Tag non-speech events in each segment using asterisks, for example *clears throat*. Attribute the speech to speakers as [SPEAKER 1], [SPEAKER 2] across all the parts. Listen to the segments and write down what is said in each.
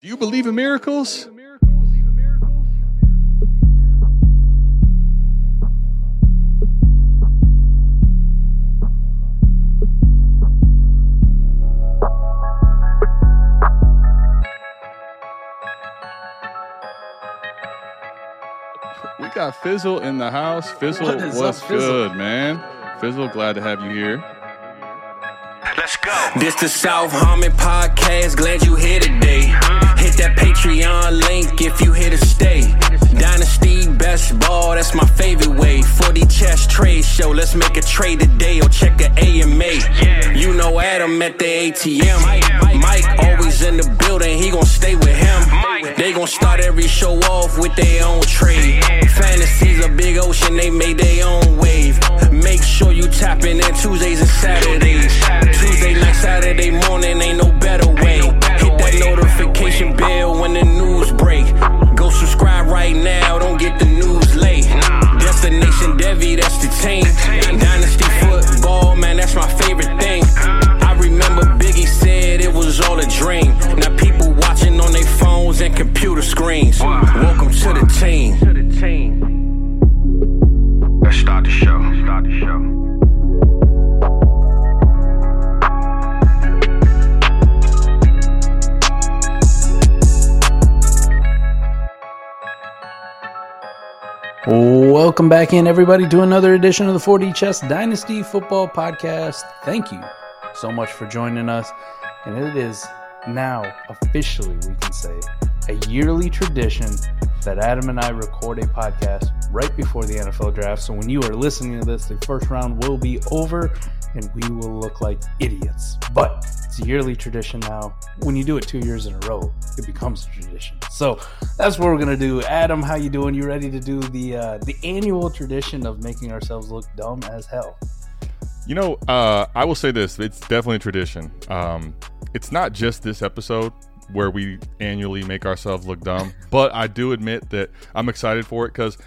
[SPEAKER 1] Do you believe in miracles? We got Fizzle in the house. Fizzle,
[SPEAKER 2] What is
[SPEAKER 1] what's
[SPEAKER 2] up, Fizzle?
[SPEAKER 1] good, man? Fizzle, glad to have you here.
[SPEAKER 3] Let's go. This the South Harmon podcast. Glad you here today. Patreon link if you here to stay. Dynasty best ball, that's my favorite way. 4D chess trade show. Let's make a trade today or check a AMA. You know Adam at the ATM. Mike always in the building. He gon' stay with him. They gon' start every show off with their own trade. Fantasies a big ocean. They made their own wave. Make sure you tapping in Tuesdays and Saturdays. Tuesday night, Saturday morning, ain't no better notification bell when the news break. Go subscribe right now, don't get the news late. Destination Devy, that's the team. Welcome
[SPEAKER 2] back in, everybody, to another edition of the 4D Chess Dynasty Football Podcast. Thank you so much for joining us. And it is now officially, we can say, a yearly tradition that Adam and I record a podcast right before the NFL draft. So when you are listening to this, the first round will be over and we will look like idiots. But it's a yearly tradition now. When you do it two years in a row, it becomes a tradition. So that's what we're gonna do. Adam, how you doing? You ready to do the uh, the annual tradition of making ourselves look dumb as hell?
[SPEAKER 1] You know, uh, I will say this: it's definitely a tradition. Um, it's not just this episode where we annually make ourselves look dumb, *laughs* but I do admit that I'm excited for it because,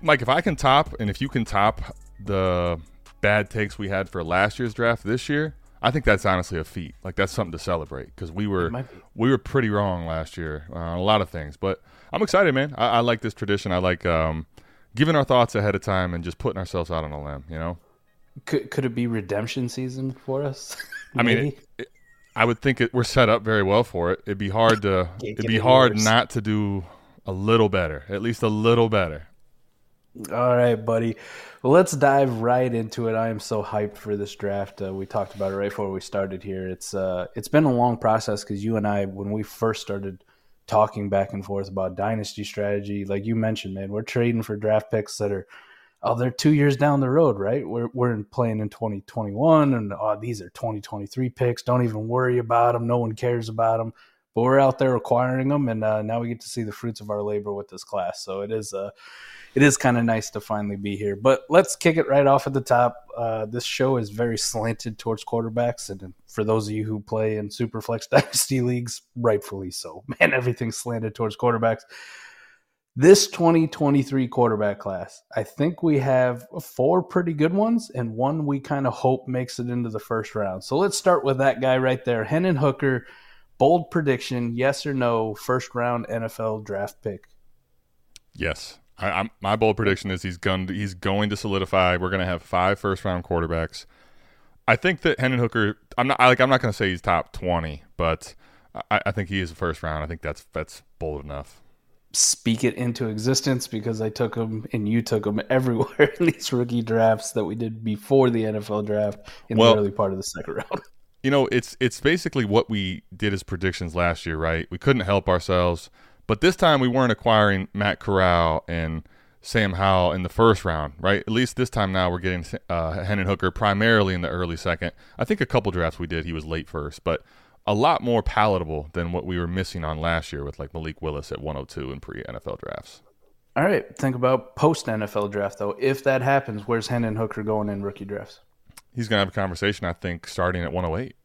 [SPEAKER 1] Mike, if I can top and if you can top the bad takes we had for last year's draft this year, I think that's honestly a feat. Like that's something to celebrate because we were
[SPEAKER 2] be.
[SPEAKER 1] we were pretty wrong last year uh, on a lot of things. But I'm excited, man. I, I like this tradition. I like um, giving our thoughts ahead of time and just putting ourselves out on a limb. You know.
[SPEAKER 2] Could could it be redemption season for us? *laughs*
[SPEAKER 1] I mean, it, it, I would think it, we're set up very well for it. It'd be hard to it'd be hard
[SPEAKER 2] worse.
[SPEAKER 1] not to do a little better, at least a little better.
[SPEAKER 2] All right, buddy. Well, let's dive right into it. I am so hyped for this draft. Uh, we talked about it right before we started here. It's uh, it's been a long process because you and I, when we first started talking back and forth about dynasty strategy, like you mentioned, man, we're trading for draft picks that are oh, they're two years down the road, right? We're we're in playing in 2021, and oh, these are 2023 picks. Don't even worry about them. No one cares about them. But we're out there acquiring them, and uh, now we get to see the fruits of our labor with this class. So it is uh, it is kind of nice to finally be here. But let's kick it right off at the top. Uh, this show is very slanted towards quarterbacks, and for those of you who play in Superflex *laughs* Dynasty leagues, rightfully so. *laughs* Man, everything's slanted towards quarterbacks. This 2023 quarterback class, I think we have four pretty good ones, and one we kind of hope makes it into the first round. So let's start with that guy right there, Hendon Hooker. Bold prediction, yes or no, first round NFL draft pick.
[SPEAKER 1] Yes, I, I'm, my bold prediction is he's going to, he's going to solidify. We're going to have five first round quarterbacks. I think that Hendon Hooker. I'm not I, like I'm not going to say he's top twenty, but I, I think he is a first round. I think that's that's bold enough.
[SPEAKER 2] speak it into existence because I took them and you took them *laughs* everywhere in these rookie drafts that we did before the NFL draft in
[SPEAKER 1] Well-
[SPEAKER 2] the early part of the second round.
[SPEAKER 1] You know, it's it's basically what we did as predictions last year, right? We couldn't help ourselves, but this time we weren't acquiring Matt Corral and Sam Howell in the first round, right? At least this time now we're getting uh, Hendon Hooker primarily in the early second. I think a couple drafts we did he was late first, but a lot more palatable than what we were missing on last year with like Malik Willis at 102 in pre NFL drafts.
[SPEAKER 2] All right, think about post NFL draft though. If that happens, where's Hendon Hooker going in rookie drafts?
[SPEAKER 1] He's gonna have a conversation, I think, starting at 108.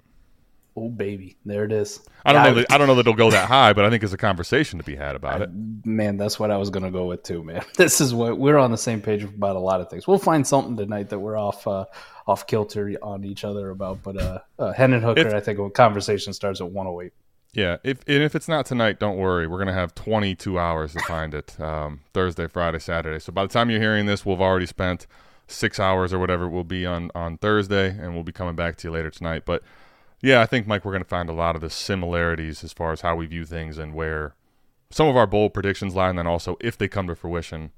[SPEAKER 2] Oh baby, there it is.
[SPEAKER 1] I don't know. That, I don't know that it'll go that high, but I think there's a conversation to be had about it.
[SPEAKER 2] Man, that's what I was going to go with too. Man, *laughs* this is what we're on the same page about a lot of things. We'll find something tonight that we're off uh, off kilter on each other about. But uh, uh Hendon Hooker, if, I think a conversation starts at 108.
[SPEAKER 1] Yeah, if and if it's not tonight, don't worry. We're gonna have 22 hours to find it. Um, Thursday, Friday, Saturday. So by the time you're hearing this, we'll have already spent six hours or whatever will be on on Thursday, and we'll be coming back to you later tonight. But yeah, I think Mike, we're going to find a lot of the similarities as far as how we view things and where some of our bold predictions lie, and then also if they come to fruition.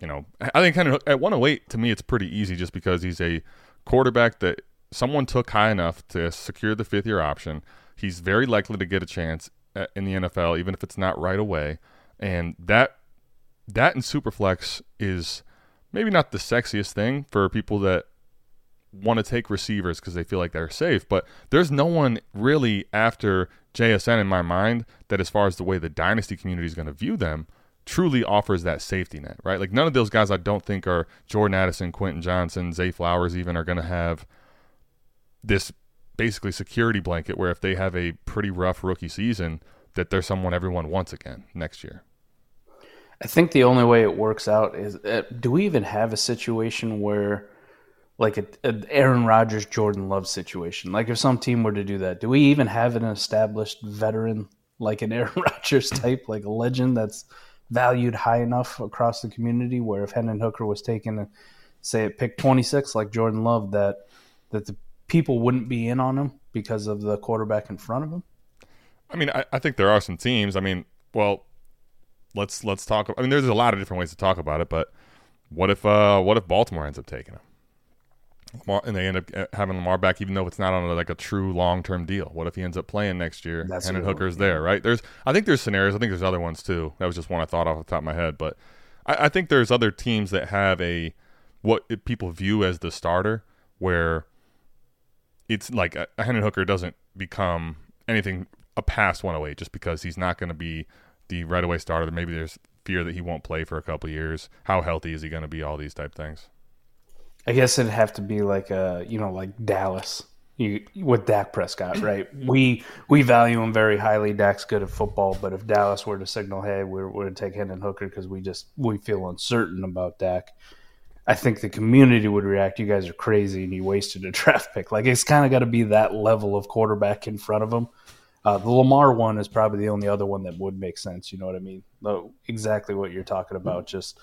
[SPEAKER 1] You know, I think kind of at 108 to me, it's pretty easy just because he's a quarterback that someone took high enough to secure the fifth year option. He's very likely to get a chance uh, in the NFL, even if it's not right away. And that that in Superflex is maybe not the sexiest thing for people that want to take receivers because they feel like they're safe. But there's no one really after JSN in my mind that, as far as the way the dynasty community is going to view them, truly offers that safety net, right? Like none of those guys I don't think are Jordan Addison, Quentin Johnston, Zay Flowers even are going to have this basically security blanket where if they have a pretty rough rookie season, that there's someone everyone wants again next year.
[SPEAKER 2] I think the only way it works out is uh, do we even have a situation where like an Aaron Rodgers, Jordan Love situation. Like if some team were to do that, do we even have an established veteran like an *laughs* Aaron Rodgers type, like a legend that's valued high enough across the community where if Hendon Hooker was taken, say at pick 26 like Jordan Love, that that the people wouldn't be in on him because of the quarterback in front of him?
[SPEAKER 1] I mean, I, I think there are some teams. I mean, well, let's let's talk. I mean, there's a lot of different ways to talk about it, but what if uh, what if Baltimore ends up taking him? Lamar, and they end up uh, having Lamar back, even though it's not on a, like a true long term deal. What if he ends up playing next year? That's and Hooker's there, right? There's, I think there's scenarios. I think there's other ones too. That was just one I thought off the top of my head, but I, I think there's other teams that have a what people view as the starter, where it's like a, a Hendon Hooker doesn't become anything a past 108 just because he's not going to be the right away starter. Maybe there's fear that he won't play for a couple years. How healthy is he going to be? All these type things.
[SPEAKER 2] I guess it'd have to be like a you know like Dallas you, with Dak Prescott, *clears throat* right? we we value him very highly. Dak's good at football, but if Dallas were to signal, "Hey, we're we're going to take Hendon Hooker because we just we feel uncertain about Dak," I think the community would react. You guys are crazy, and you wasted a *laughs* draft pick. Like it's kind of got to be that level of quarterback in front of him. Uh, the Lamar one is probably the only other one that would make sense. You know what I mean? Though exactly what you're talking about, just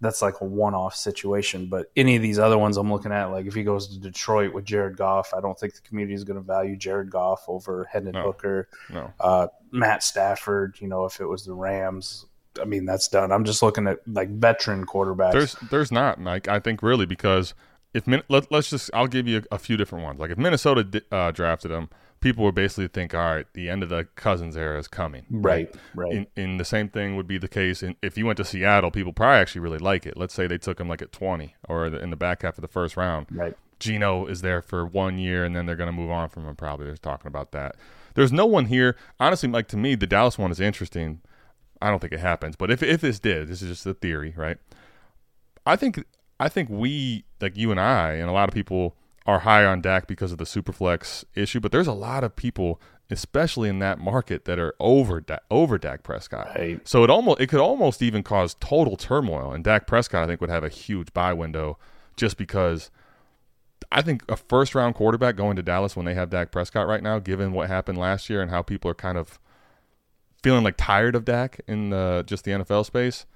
[SPEAKER 2] that's like a one-off situation. But any of these other ones I'm looking at, like if he goes to Detroit with Jared Goff, I don't think the community is going to value Jared Goff over Hendon no. Hooker,
[SPEAKER 1] no.
[SPEAKER 2] Uh, Matt Stafford. You know, if it was the Rams, I mean that's done. I'm just looking at like veteran quarterbacks.
[SPEAKER 1] There's there's not, Mike. I think really because if let, us just I'll give you a, a, few different ones. Like if Minnesota uh, drafted him people would basically think, all right, the end of the Cousins era is coming.
[SPEAKER 2] Right, right.
[SPEAKER 1] In, in the same thing would be the case in, if you went to Seattle, people probably actually really like it. Let's say they took him like at 20 or in the back half of the first round.
[SPEAKER 2] Right.
[SPEAKER 1] Geno is there for one year and then they're going to move on from him probably. They're talking about that. There's no one here. Honestly, like to me, the Dallas one is interesting. I don't think it happens, but if, if this did, this is just a theory, right? I think I think we, like you and I, and a lot of people – are high on Dak because of the superflex issue, but there's a lot of people, especially in that market, that are over over Dak Prescott.
[SPEAKER 2] Right.
[SPEAKER 1] So it almost it could almost even cause total turmoil, and Dak Prescott I think would have a huge buy window just because. I think a first round quarterback going to Dallas when they have Dak Prescott right now, given what happened last year and how people are kind of feeling like tired of Dak in the, just the NFL space,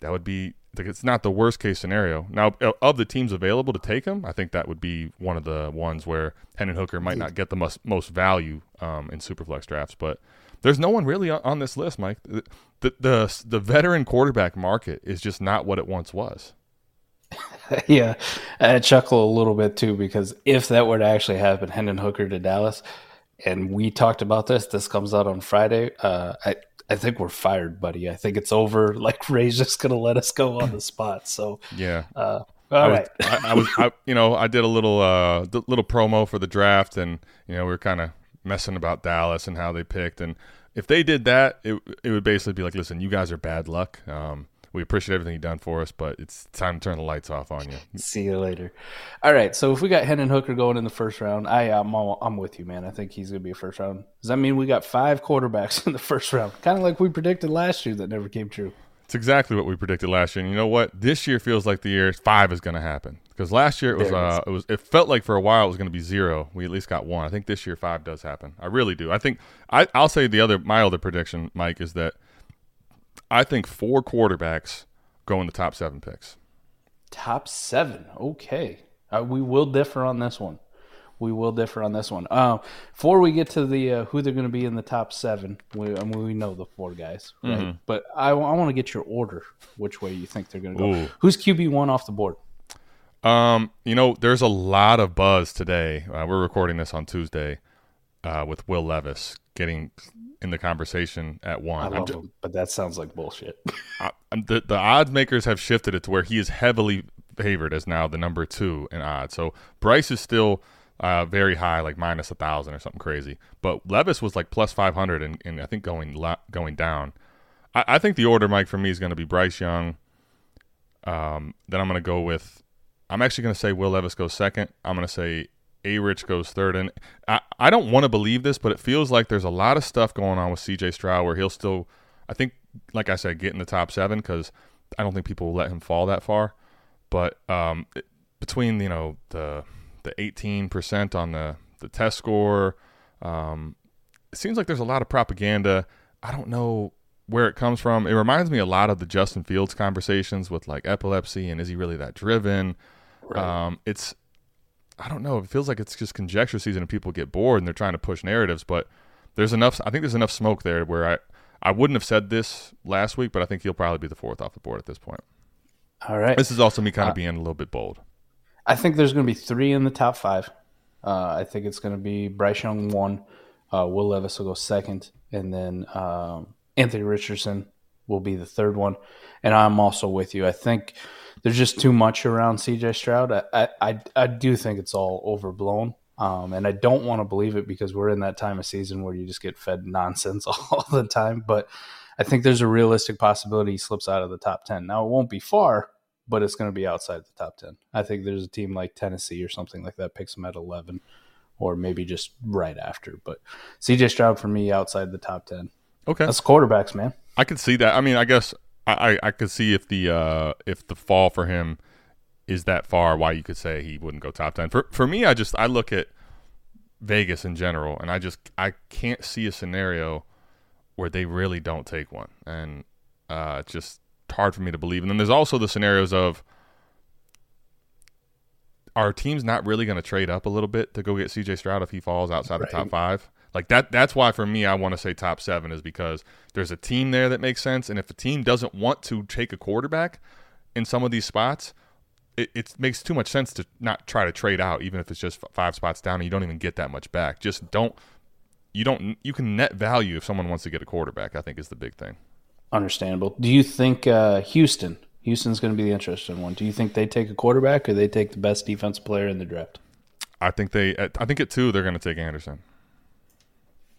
[SPEAKER 1] that would be like it's not the worst case scenario. Now, of the teams available to take him, I think that would be one of the ones where Hendon Hooker might not get the most, most value um, in superflex drafts. But there's no one really on, this list, Mike. The, the, the the veteran quarterback market is just not what it once was. *laughs*
[SPEAKER 2] yeah, I chuckle a little bit too because if that were to actually happen, Hendon Hooker to Dallas, and we talked about this. This comes out on Friday. Uh, I I think we're fired, buddy. I think it's over. *laughs* Like Ray's just gonna let us go on the spot. So
[SPEAKER 1] yeah.
[SPEAKER 2] Uh,
[SPEAKER 1] all I right. was, I, I, was, I, you know, I did a little, uh, little promo for the draft, and you know, we were kind of messing about Dallas and how they picked. And if they did that, it it would basically be like, listen, you guys are bad luck. Um, we appreciate everything you've done for us, but it's time to turn the lights off on you. *laughs*
[SPEAKER 2] See you later. All right. So if we got Hendon Hooker going in the first round, I I'm all, I'm with you, man. I think he's going to be a first round. Does that mean we got five quarterbacks *laughs* in the first round? Kind of like we predicted last year that never came true.
[SPEAKER 1] It's exactly what we predicted last year. And you know what? This year feels like the year five is going to happen because last year it was uh, it was it felt like for a while it was going to be zero. We at least got one. I think this year five does happen. I really do. I think I I'll say the other my other prediction, Mike, is that I think four quarterbacks go in the top seven picks.
[SPEAKER 2] Top seven. Okay. Uh, we will differ on this one. We will differ on this one. Uh, before we get to the uh, who they're going to be in the top seven, we, I mean, we know the four guys, right? Mm-hmm. But I, I want to get your order. Which way you think they're going to go? Ooh. Who's QB one off the board?
[SPEAKER 1] Um, you know, there's a lot of buzz today. Uh, we're recording this on Tuesday uh, with Will Levis getting in the conversation at one.
[SPEAKER 2] I love him, but that sounds like bullshit. *laughs*
[SPEAKER 1] I, the the odds makers have shifted it to where he is heavily favored as now the number two in odds. So Bryce is still uh, very high, like minus a thousand or something crazy. But Levis was like plus five hundred, and, and I think going la- going down. I, I, think the order, Mike, for me is going to be Bryce Young. Um, then I'm going to go with. I'm actually going to say Will Levis goes second. I'm going to say A. Rich goes third, and I, I don't want to believe this, but it feels like there's a lot of stuff going on with C.J. Stroud where he'll still, I think, like I said, get in the top seven because I don't think people will let him fall that far. But um, it, between you know the the 18% on the, the test score. Um, it seems like there's a lot of propaganda. I don't know where it comes from. It reminds me a lot of the Justin Fields conversations with like epilepsy and is he really that driven? Right. Um, it's, I don't know. It feels like it's just conjecture season and people get bored and they're trying to push narratives, but there's enough, I think there's enough smoke there where I, I wouldn't have said this last week, but I think he'll probably be the fourth off the board at this point.
[SPEAKER 2] All right.
[SPEAKER 1] This is also me kind of uh, being a little bit bold.
[SPEAKER 2] I think there's going to be three in the top five. Uh, I think it's going to be Bryce Young one, uh, Will Levis will go second, and then um, Anthony Richardson will be the third one. And I'm also with you. I think there's just too much around CJ Stroud. I I, I do think it's all overblown. Um, and I don't want to believe it because we're in that time of season where you just get fed nonsense *laughs* all the time. But I think there's a realistic possibility he slips out of the top 10. Now, it won't be far, but it's going to be outside the top 10. I think there's a team like Tennessee or something like that picks him at 11 or maybe just right after. But CJ Stroud for me outside the top 10.
[SPEAKER 1] Okay.
[SPEAKER 2] That's quarterbacks, man.
[SPEAKER 1] I could see that. I mean, I guess I, I, I could see if the uh, if the fall for him is that far, why you could say he wouldn't go top 10. For for me, I just I look at Vegas in general and I just I can't see a scenario where they really don't take one. And uh, just hard for me to believe. And then there's also the scenarios of our team's not really going to trade up a little bit to go get CJ Stroud if he falls outside right. the top five. Like that. That's why for me, I want to say top seven is because there's a team there that makes sense. And if a team doesn't want to take a quarterback in some of these spots, it, it makes too much sense to not try to trade out, even if it's just five spots down and you don't even get that much back. Just don't. You don't. You can net value if someone wants to get a quarterback. I think is the big thing.
[SPEAKER 2] Understandable. Do you think uh, Houston? Houston's going to be the interesting one. Do you think they take a quarterback or they take the best defensive player in the draft?
[SPEAKER 1] I think they. I think at two they're going to take Anderson.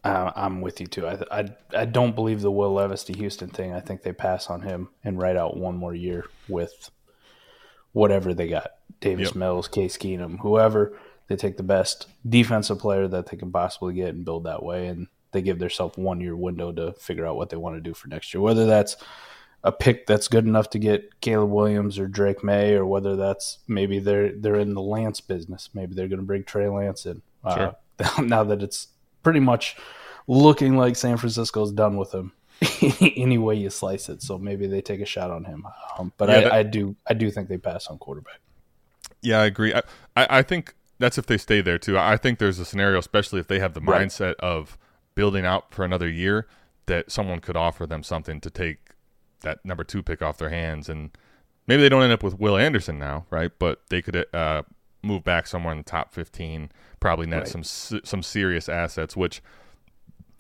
[SPEAKER 2] Uh, I'm with you too. I, I I don't believe the Will Levis to Houston thing. I think they pass on him and write out one more year with whatever they got. Davis yep. Mills, Case Keenum, whoever. They take the best defensive player that they can possibly get and build that way. And they give themselves one year window to figure out what they want to do for next year. Whether that's a pick that's good enough to get Caleb Williams or Drake Maye, or whether that's maybe they're they're in the Lance business. Maybe they're going to bring Trey Lance in. Uh, sure. Uh, *laughs* now that it's pretty much looking like San Francisco's done with him, *laughs* any way you slice it. So maybe they take a shot on him. Um, but yeah, I, that, I, do I do think they pass on quarterback.
[SPEAKER 1] Yeah, I agree. I, I, I think that's if they stay there too. I think there's a scenario, especially if they have the right. mindset of building out for another year that someone could offer them something to take that number two pick off their hands and maybe they don't end up with Will Anderson now, right? But they could uh, move back somewhere in the top 15, probably net right. some some serious assets, which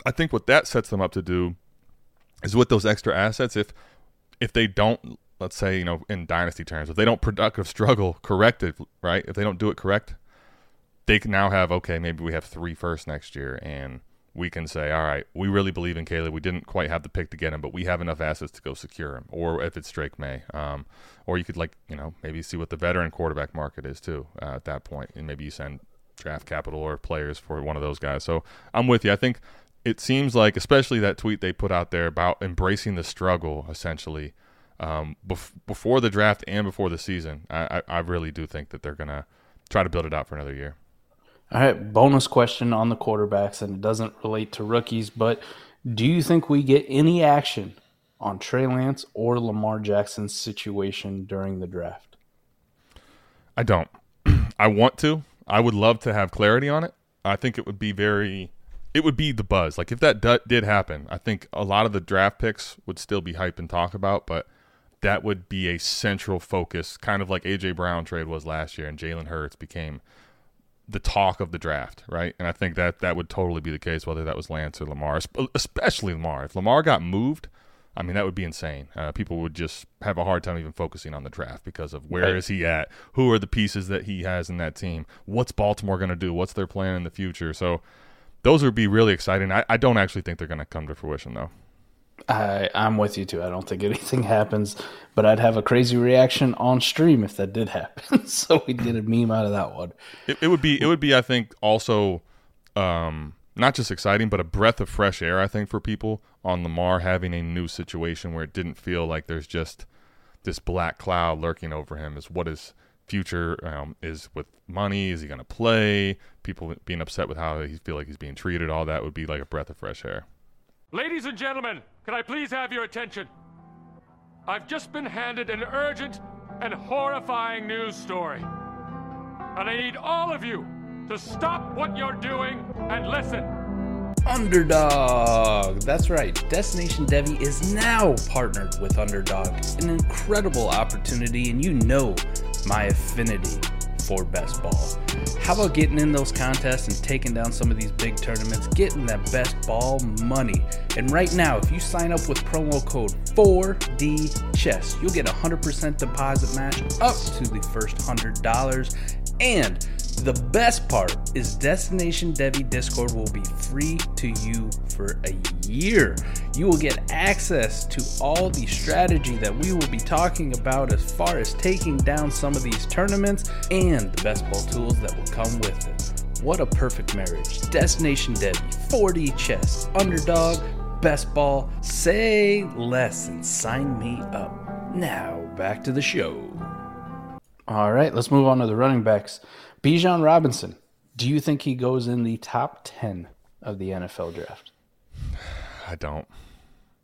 [SPEAKER 1] I think what that sets them up to do is with those extra assets if if they don't let's say, you know, in dynasty terms, if they don't productive struggle corrected, right? If they don't do it correct, they can now have okay, maybe we have three first next year, and we can say, all right, we really believe in Caleb. We didn't quite have the pick to get him, but we have enough assets to go secure him. Or if it's Drake Maye, um, or you could like you know maybe see what the veteran quarterback market is too uh, at that point, and maybe you send draft capital or players for one of those guys. So I'm with you. I think it seems like, especially that tweet they put out there about embracing the struggle, essentially um, bef- before the draft and before the season. I, I, I really do think that they're gonna try to build it out for another year.
[SPEAKER 2] All right, bonus question on the quarterbacks, and it doesn't relate to rookies, but do you think we get any action on Trey Lance or Lamar Jackson's situation during the draft?
[SPEAKER 1] I don't. *clears throat* I want to. I would love to have clarity on it. I think it would be very it would be the buzz. Like if that d- did happen, I think a lot of the draft picks would still be hype and talk about, but that would be a central focus, kind of like AJ Brown trade was last year, and Jalen Hurts became the talk of the draft, right? And I think that that would totally be the case, whether that was Lance or Lamar, especially Lamar. If Lamar got moved, I mean, that would be insane. Uh, people would just have a hard time even focusing on the draft because of where right. is he at? Who are the pieces that he has in that team? What's Baltimore going to do? What's their plan in the future? So those would be really exciting. I, I don't actually think they're going to come to fruition, though.
[SPEAKER 2] I, I'm with you too. I don't think anything happens, but I'd have a crazy reaction on stream if that did happen. *laughs* so we did a meme out of that one.
[SPEAKER 1] It, it would be, it would be, I think, also um, not just exciting, but a breath of fresh air. I think for people on Lamar having a new situation where it didn't feel like there's just this black cloud lurking over him. Is what his future um, is with money. Is he going to play? People being upset with how he feel like he's being treated. All that would be like a breath of fresh air.
[SPEAKER 4] Ladies and gentlemen, can I please have your attention? I've just been handed an urgent and horrifying news story. And I need all of you to stop what you're doing and listen.
[SPEAKER 2] Underdog. That's right. Destination Devy is now partnered with Underdog. An incredible opportunity, and you know my affinity for best ball. How about getting in those contests and taking down some of these big tournaments, getting that best ball money? And right now, if you sign up with promo code 4DChess, you'll get a 100% deposit match up to the first $100. And the best part is Destination Devy Discord will be free to you for a year. You will get access to all the strategy that we will be talking about as far as taking down some of these tournaments and the best ball tools that will come with it. What a perfect marriage. Destination Devy, 4D chess, underdog, best ball, say less and sign me up. Now, back to the show. All right, let's move on to the running backs. Bijan Robinson, do you think he goes in the top 10 of the NFL draft?
[SPEAKER 1] I don't.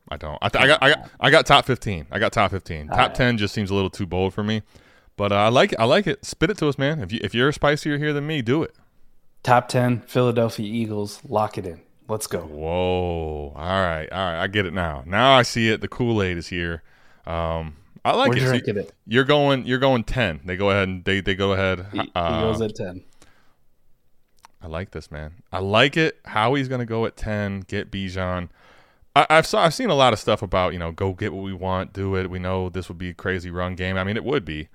[SPEAKER 1] I don't. I, th- I, got, I got. I got top fifteen. I got top fifteen. Top right. ten just seems a little too bold for me, but uh, I like it. I like it. Spit it to us, man. If you if you're spicier here than me, do it.
[SPEAKER 2] Top ten, Philadelphia Eagles. Lock it in. Let's go.
[SPEAKER 1] Whoa! All right, all right. I get it now. Now I see it. The Kool Aid is here. Um, I like We're
[SPEAKER 2] it. Drinking
[SPEAKER 1] it. You're going. You're going ten. They go ahead and they they go ahead.
[SPEAKER 2] He, uh, goes at ten.
[SPEAKER 1] I like this man. I like it. How he's going to go at ten. Get Bijan. I, have saw I've seen a lot of stuff about you know go get what we want, do it. We know this would be a crazy run game. I mean, it would be.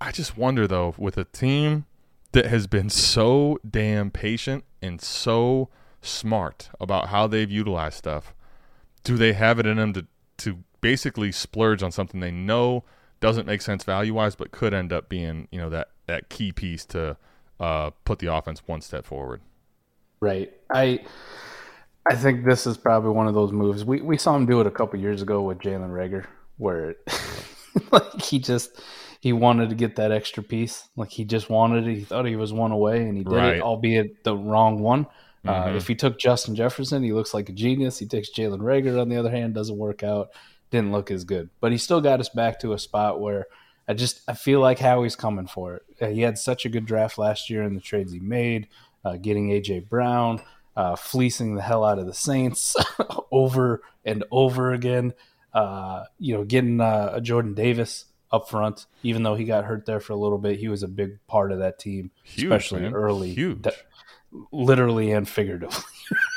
[SPEAKER 1] I just wonder though, with a team that has been so damn patient and so smart about how they've utilized stuff, do they have it in them to to basically splurge on something they know doesn't make sense value wise, but could end up being you know that that key piece to uh, put the offense one step forward.
[SPEAKER 2] Right. I I think this is probably one of those moves. We we saw him do it a couple years ago with Jalen Reagor, where *laughs* like he just he wanted to get that extra piece. Like he just wanted it. He thought he was one away, and he did right. it, albeit the wrong one. Uh, mm-hmm. Uh, if he took Justin Jefferson, he looks like a genius. He takes Jalen Reagor, on the other hand, doesn't work out didn't look as good. But he still got us back to a spot where I just I feel like Howie's coming for it. He had such a good draft last year in the trades he made, uh, getting AJ Brown, uh, fleecing the hell out of the Saints *laughs* over and over again. Uh, you know, getting uh, a Jordan Davis up front, even though he got hurt there for a little bit, he was a big part of that team, Huge, especially man. early.
[SPEAKER 1] Huge.
[SPEAKER 2] literally and figuratively.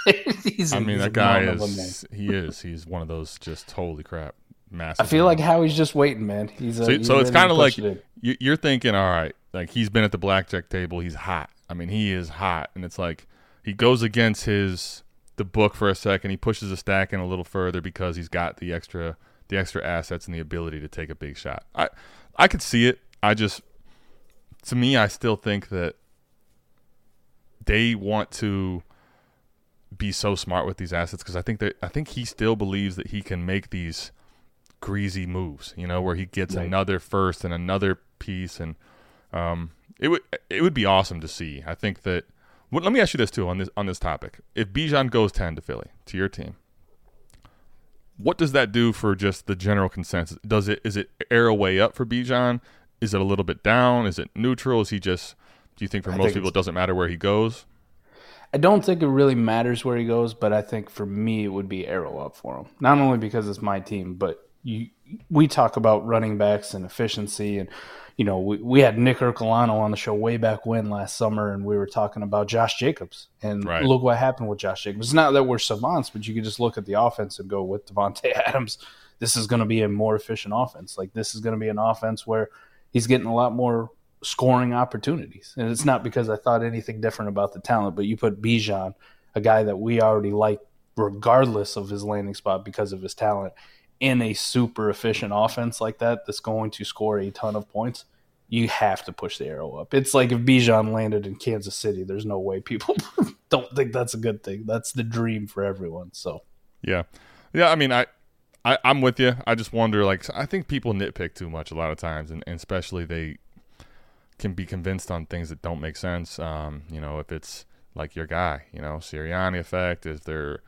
[SPEAKER 2] *laughs*
[SPEAKER 1] I mean, that guy is he is he's one of those just holy crap massive.
[SPEAKER 2] I feel like Howie's just waiting, man. He's
[SPEAKER 1] a, so,
[SPEAKER 2] he's
[SPEAKER 1] so it's kind of like you're thinking, all right, like he's been at the blackjack table, he's hot. I mean, he is hot, and it's like he goes against his the book for a second. He pushes the stack in a little further because he's got the extra the extra assets and the ability to take a big shot. I I could see it. I just to me, I still think that they want to be so smart with these assets because I think that I think he still believes that he can make these greasy moves. You know, where he gets right. another first and another piece, and um, it would it would be awesome to see. I think that. Well, let me ask you this too on this on this topic. If Bijan goes ten to Philly to your team, what does that do for just the general consensus? Does it is it arrow way up for Bijan? Is it a little bit down? Is it neutral? Is he just? Do you think for I most think people it doesn't matter where he goes?
[SPEAKER 2] I don't think it really matters where he goes, but I think for me it would be arrow up for him. Not only because it's my team, but you we talk about running backs and efficiency and you know, we, we had Nick Ercolano on the show way back when last summer, and we were talking about Josh Jacobs. And right. look what happened with Josh Jacobs. It's not that we're savants, but you could just look at the offense and go with Davante *laughs* Adams. This is going to be a more efficient offense. Like this is going to be an offense where he's getting a lot more scoring opportunities. And it's not because I thought anything different about the talent, but you put Bijan, a guy that we already like, regardless of his landing spot because of his talent, in a super efficient offense like that that's going to score a ton of points, you have to push the arrow up. It's like if Bijan landed in Kansas City, there's no way people *laughs* don't think that's a good thing. That's the dream for everyone. So,
[SPEAKER 1] yeah, yeah. I mean, I, I am with you. I just wonder, like, I think people nitpick too much a lot of times, and, and especially they can be convinced on things that don't make sense. Um, you know, if it's like your guy, you know, Sirianni effect, is there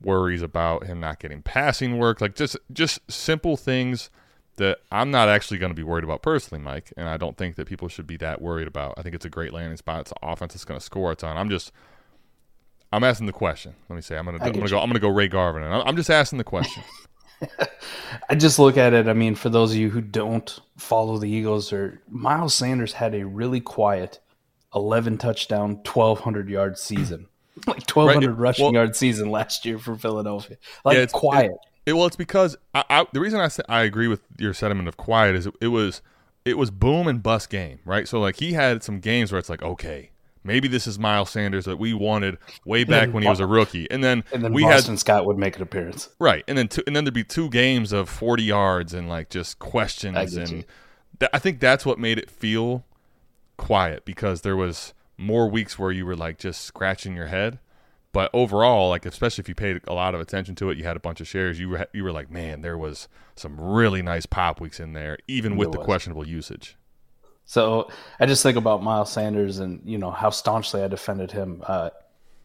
[SPEAKER 1] worries about him not getting passing work, like just just simple things that I'm not actually going to be worried about personally, Mike, and I don't think that people should be that worried about. I think it's a great landing spot. It's an offense that's going to score a ton. I'm just I'm asking the question. Let me say I'm going to I'm going to go I'm going to go Ray Garvin, and I'm just asking the question. *laughs*
[SPEAKER 2] I just look at it. I mean, for those of you who don't follow the Eagles, or Miles Sanders had a really quiet 11 touchdown, 1200 yard season like 1200 right. rushing well, yard season last year for Philadelphia. Like yeah, it's quiet.
[SPEAKER 1] It, it, well, it's because I, I, the reason I I agree with your sentiment of quiet is it, it was it was boom and bust game, right? So like he had some games where it's like, okay, maybe this is Miles Sanders that we wanted way back when he was a rookie, and then,
[SPEAKER 2] and then
[SPEAKER 1] we
[SPEAKER 2] Boston
[SPEAKER 1] had
[SPEAKER 2] Scott would make an appearance,
[SPEAKER 1] right? And then two, and then there'd be two games of forty yards and like just questions, and th- I think that's what made it feel quiet because there was more weeks where you were like just scratching your head. But overall, like especially if you paid a lot of attention to it, you had a bunch of shares. You were you were like, man, there was some really nice pop weeks in there, even with the questionable usage.
[SPEAKER 2] So I just think about Miles Sanders and you know how staunchly I defended him. Uh,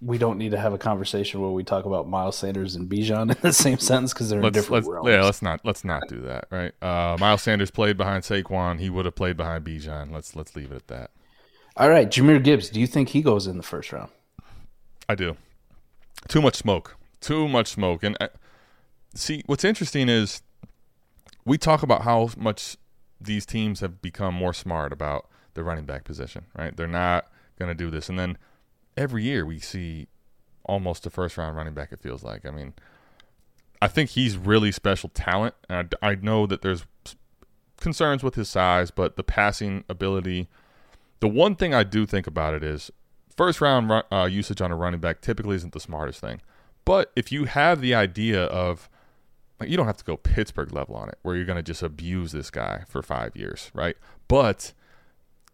[SPEAKER 2] we don't need to have a conversation where we talk about Miles Sanders and Bijan *laughs* in the same sentence because they're let's, in different
[SPEAKER 1] let's, Yeah, let's not let's not do that, right? Uh, Miles Sanders played behind Saquon. He would have played behind Bijan. Let's let's leave it at that.
[SPEAKER 2] All right, Jahmyr Gibbs. Do you think he goes in the first round?
[SPEAKER 1] I do. Too much smoke. Too much smoke. And uh, see, what's interesting is we talk about how much these teams have become more smart about the running back position, right? They're not going to do this. And then every year we see almost a first round running back, it feels like. I mean, I think he's really special talent. I, I know that there's concerns with his size, but the passing ability – the one thing I do think about it is first round uh, usage on a running back typically isn't the smartest thing. But if you have the idea of, like, you don't have to go Pittsburgh level on it, where you're going to just abuse this guy for five years, right? But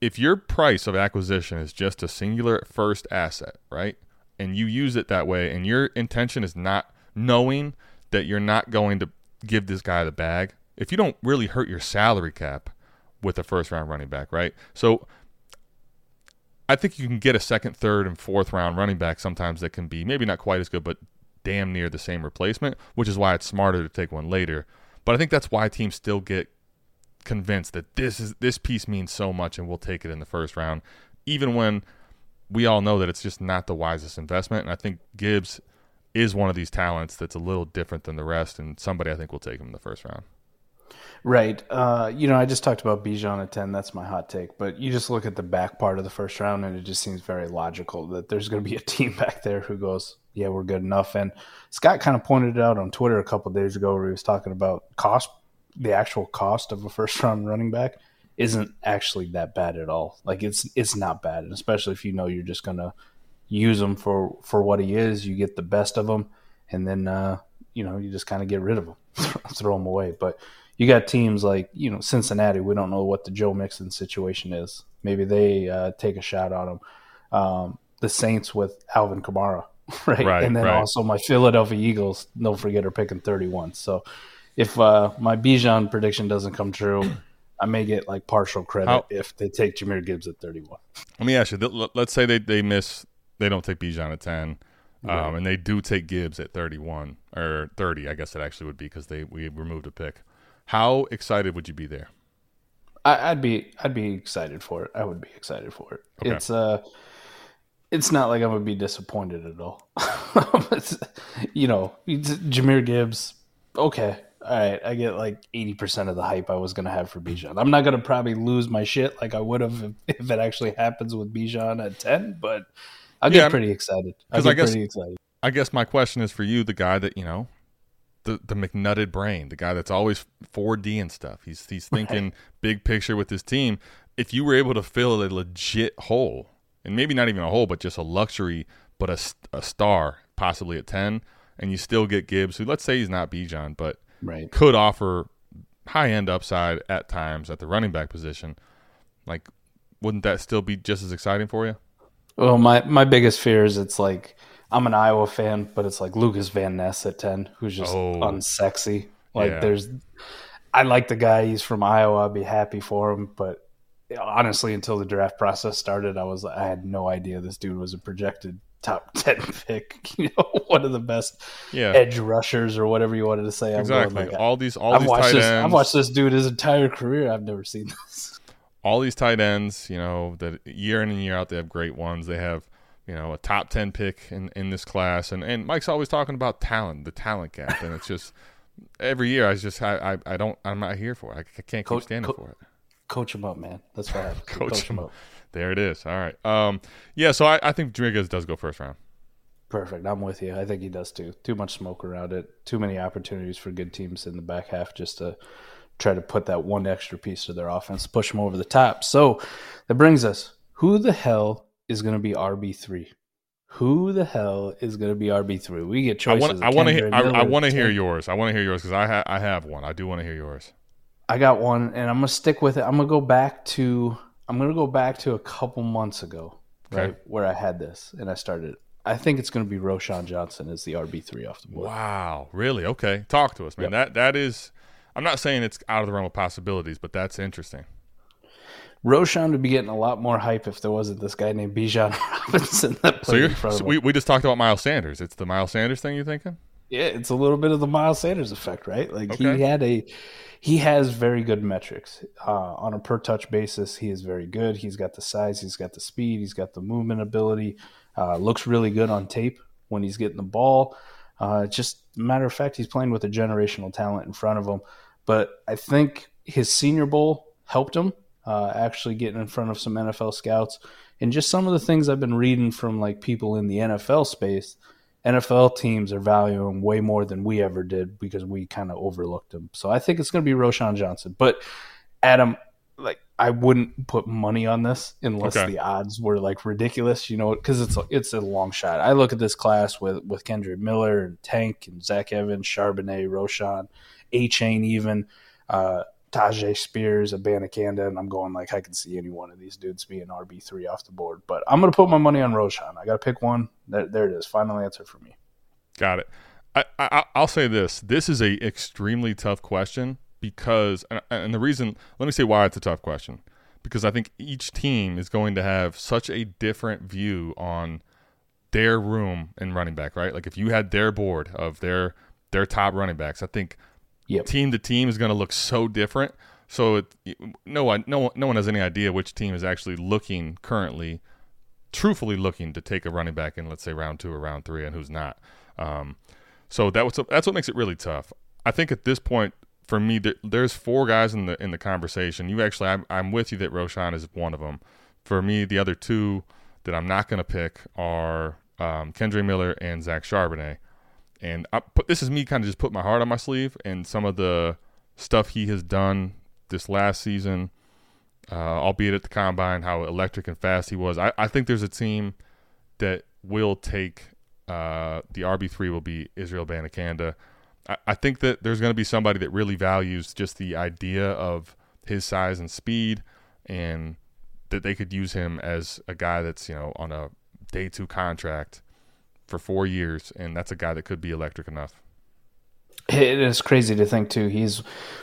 [SPEAKER 1] if your price of acquisition is just a singular first asset, right? And you use it that way, and your intention is not knowing that you're not going to give this guy the bag, if you don't really hurt your salary cap with a first round running back, right? So I think you can get a second, third, and fourth round running back sometimes that can be maybe not quite as good, but damn near the same replacement, which is why it's smarter to take one later. But I think that's why teams still get convinced that this is this piece means so much and we'll take it in the first round, even when we all know that it's just not the wisest investment. And I think Gibbs is one of these talents that's a little different than the rest, and somebody I think will take him in the first round.
[SPEAKER 2] Right. Uh, you know, I just talked about Bijan at 10. That's my hot take. But you just look at the back part of the first round, and it just seems very logical that there's going to be a team *laughs* back there who goes, yeah, we're good enough. And Scott kind of pointed it out on Twitter a couple days ago where he was talking about cost, the actual cost of a first *laughs* round running back. isn't actually that bad at all. Like it's it's not bad, and especially if you know you're just gonna use him for for what he is. You get the best of him, and then uh, you know you just kind of get rid of him, *laughs* throw him away. But you got teams like you know Cincinnati. We don't know what the Joe Mixon situation is. Maybe they uh, take a shot on him. Um, the Saints with Alvin Kamara, *laughs* right?
[SPEAKER 1] Right,
[SPEAKER 2] and then
[SPEAKER 1] right.
[SPEAKER 2] also my Philadelphia Eagles. Don't forget are picking 31. So if uh, my Bijan prediction doesn't come true, I may get like partial credit
[SPEAKER 1] How-
[SPEAKER 2] if they take Jahmyr Gibbs at 31.
[SPEAKER 1] Let me ask you. let- Let's say they, they miss, they don't take Bijan at ten, um, and they do take Gibbs at thirty-one or thirty. I guess it actually would be because they we removed a pick. How excited would you be there?
[SPEAKER 2] I, I'd be I'd be excited for it. I would be excited for it.
[SPEAKER 1] Okay.
[SPEAKER 2] It's uh it's not like I'm gonna be disappointed at all. *laughs* You know, Jahmyr Gibbs, okay. All right, I get like eighty percent of the hype I was gonna have for Bijan. I'm not gonna probably lose my shit like I would have if, if it actually happens with Bijan at ten, but I'll
[SPEAKER 1] Yeah,
[SPEAKER 2] get
[SPEAKER 1] I'm-
[SPEAKER 2] pretty excited. I'll
[SPEAKER 1] 'cause I guess-
[SPEAKER 2] pretty excited.
[SPEAKER 1] I guess my question is for you, the guy that you know, the the McNutted brain, the guy that's always 4D and stuff. He's he's thinking big picture with his team. If you were able to fill a legit hole, and maybe not even a hole, but just a luxury, but a, a star possibly at ten, and you still get Gibbs, who let's say he's not Bijan, but
[SPEAKER 2] Right.
[SPEAKER 1] could offer high end upside at times at the running back position. Like, wouldn't that still be just as exciting for you?
[SPEAKER 2] Well, my my biggest fear is it's like I'm an Iowa fan, but it's like Lukas Van Ness at ten, who's just
[SPEAKER 1] Oh.
[SPEAKER 2] unsexy. Like
[SPEAKER 1] Yeah.
[SPEAKER 2] there's, I like the guy. He's from Iowa. I'd be happy for him, but honestly, until the draft process started, I was I had no idea this dude was a projected top *laughs* ten pick. *laughs* You know, one of the best
[SPEAKER 1] Yeah,
[SPEAKER 2] edge rushers or whatever you wanted to say. I'm
[SPEAKER 1] exactly.
[SPEAKER 2] like,
[SPEAKER 1] all these all
[SPEAKER 2] I've
[SPEAKER 1] these
[SPEAKER 2] watched
[SPEAKER 1] tight
[SPEAKER 2] this.
[SPEAKER 1] ends.
[SPEAKER 2] I've watched this dude his entire career. I've never seen this.
[SPEAKER 1] all these tight ends, you know, that year in and year out they have great ones. They have, you know, a top ten pick in, in this class, and and Mike's always talking about talent, the talent gap, and it's just every year I just I I, I don't I'm not here for it. I, I can't keep
[SPEAKER 2] Coach-
[SPEAKER 1] standing
[SPEAKER 2] co-
[SPEAKER 1] for it.
[SPEAKER 2] Coach him up, man. That's what *laughs* happens.
[SPEAKER 1] Coach
[SPEAKER 2] Coach,
[SPEAKER 1] him
[SPEAKER 2] up.
[SPEAKER 1] There it is. All right. Um. Yeah. So I, I think Rodriguez does go first round.
[SPEAKER 2] Perfect. I'm with you. I think he does too. Too much smoke around it. Too many opportunities for good teams in the back half just to try to put that one extra piece to their offense, push them over the top. So that brings us who the hell is going to be RB3? Who the hell is going to be RB3? We get
[SPEAKER 1] I
[SPEAKER 2] choices.
[SPEAKER 1] I want to hear I, I want to hear yours. I want to hear yours because I ha- I have one. I do want to hear yours.
[SPEAKER 2] I got one, and I'm gonna stick with it. I'm gonna go back to I'm gonna go back to a couple months ago,
[SPEAKER 1] Okay.
[SPEAKER 2] right where I had this and I started. I think it's gonna be Roschon Johnson as the RB three off the board.
[SPEAKER 1] Wow. Really? Okay. Talk to us, man. That that is. I'm not saying it's out of the realm of possibilities, but that's interesting.
[SPEAKER 2] Roschon would be getting a lot more hype if there wasn't this guy named Bijan *laughs* Robinson that
[SPEAKER 1] So,
[SPEAKER 2] played
[SPEAKER 1] you're,
[SPEAKER 2] in front
[SPEAKER 1] so
[SPEAKER 2] him.
[SPEAKER 1] we, we just talked about Miles Sanders. It's the Miles Sanders thing you're thinking?
[SPEAKER 2] yeah, it's a little bit of the Miles Sanders effect, right? Like
[SPEAKER 1] Okay.
[SPEAKER 2] he had a he has very good metrics uh, on a per touch basis. He is very good. He's got the size, he's got the speed, he's got the movement ability. Uh, looks really good on tape when he's getting the ball. Uh, just matter of fact, he's playing with a generational talent in front of him. But I think his Senior Bowl helped him uh, actually getting in front of some NFL scouts and just some of the things I've been reading from like people in the NFL space. NFL teams are valuing way more than we ever did because we kind of overlooked them. So I think it's going to be Roschon Johnson. But Adam, like I wouldn't put money on this unless
[SPEAKER 1] Okay.
[SPEAKER 2] the odds were like ridiculous, you know, because it's a, it's a long shot. I look at this class with with Kendrick Miller and Tank and Zach Evans, Charbonnet, Roschon, A Chain, even uh, Tyjae Spears, Abanikanda, and I'm going like I can see any one of these dudes being RB three off the board. But I'm to put my money on Roschon. I got to pick one. There, there it is. Final answer for me.
[SPEAKER 1] Got it. I, I, I'll say this. This is a extremely tough question because, and- and the reason, let me say why it's a tough question. Because I think each team is going to have such a different view on their room in running back, right? Like if you had their board of their their top running backs, I think
[SPEAKER 2] Yep.
[SPEAKER 1] team to team is going to look so different. So it, no one, no one, no one has any idea which team is actually looking currently, truthfully looking to take a running back in, let's say round two or round three, and who's not. Um, so that was that's what makes it really tough. I think at this point, for me, there, there's four guys in the in the conversation. You actually, I'm, I'm with you that Roschon is one of them. For me, the other two that I'm not going to pick are um, Kendre Miller and Zach Charbonnet. And I put this is me kind of just put my heart on my sleeve and some of the stuff he has done this last season. uh, albeit at the combine, how electric and fast he was. I, I think there's a team that will take uh, the RB three will be Israel Abanikanda. I, I think that there's going to be somebody that really values just the idea of his size and speed, and that they could use him as a guy that's you know on a day two contract for four years, and that's a guy that could be electric enough.
[SPEAKER 2] It is crazy to think too. He's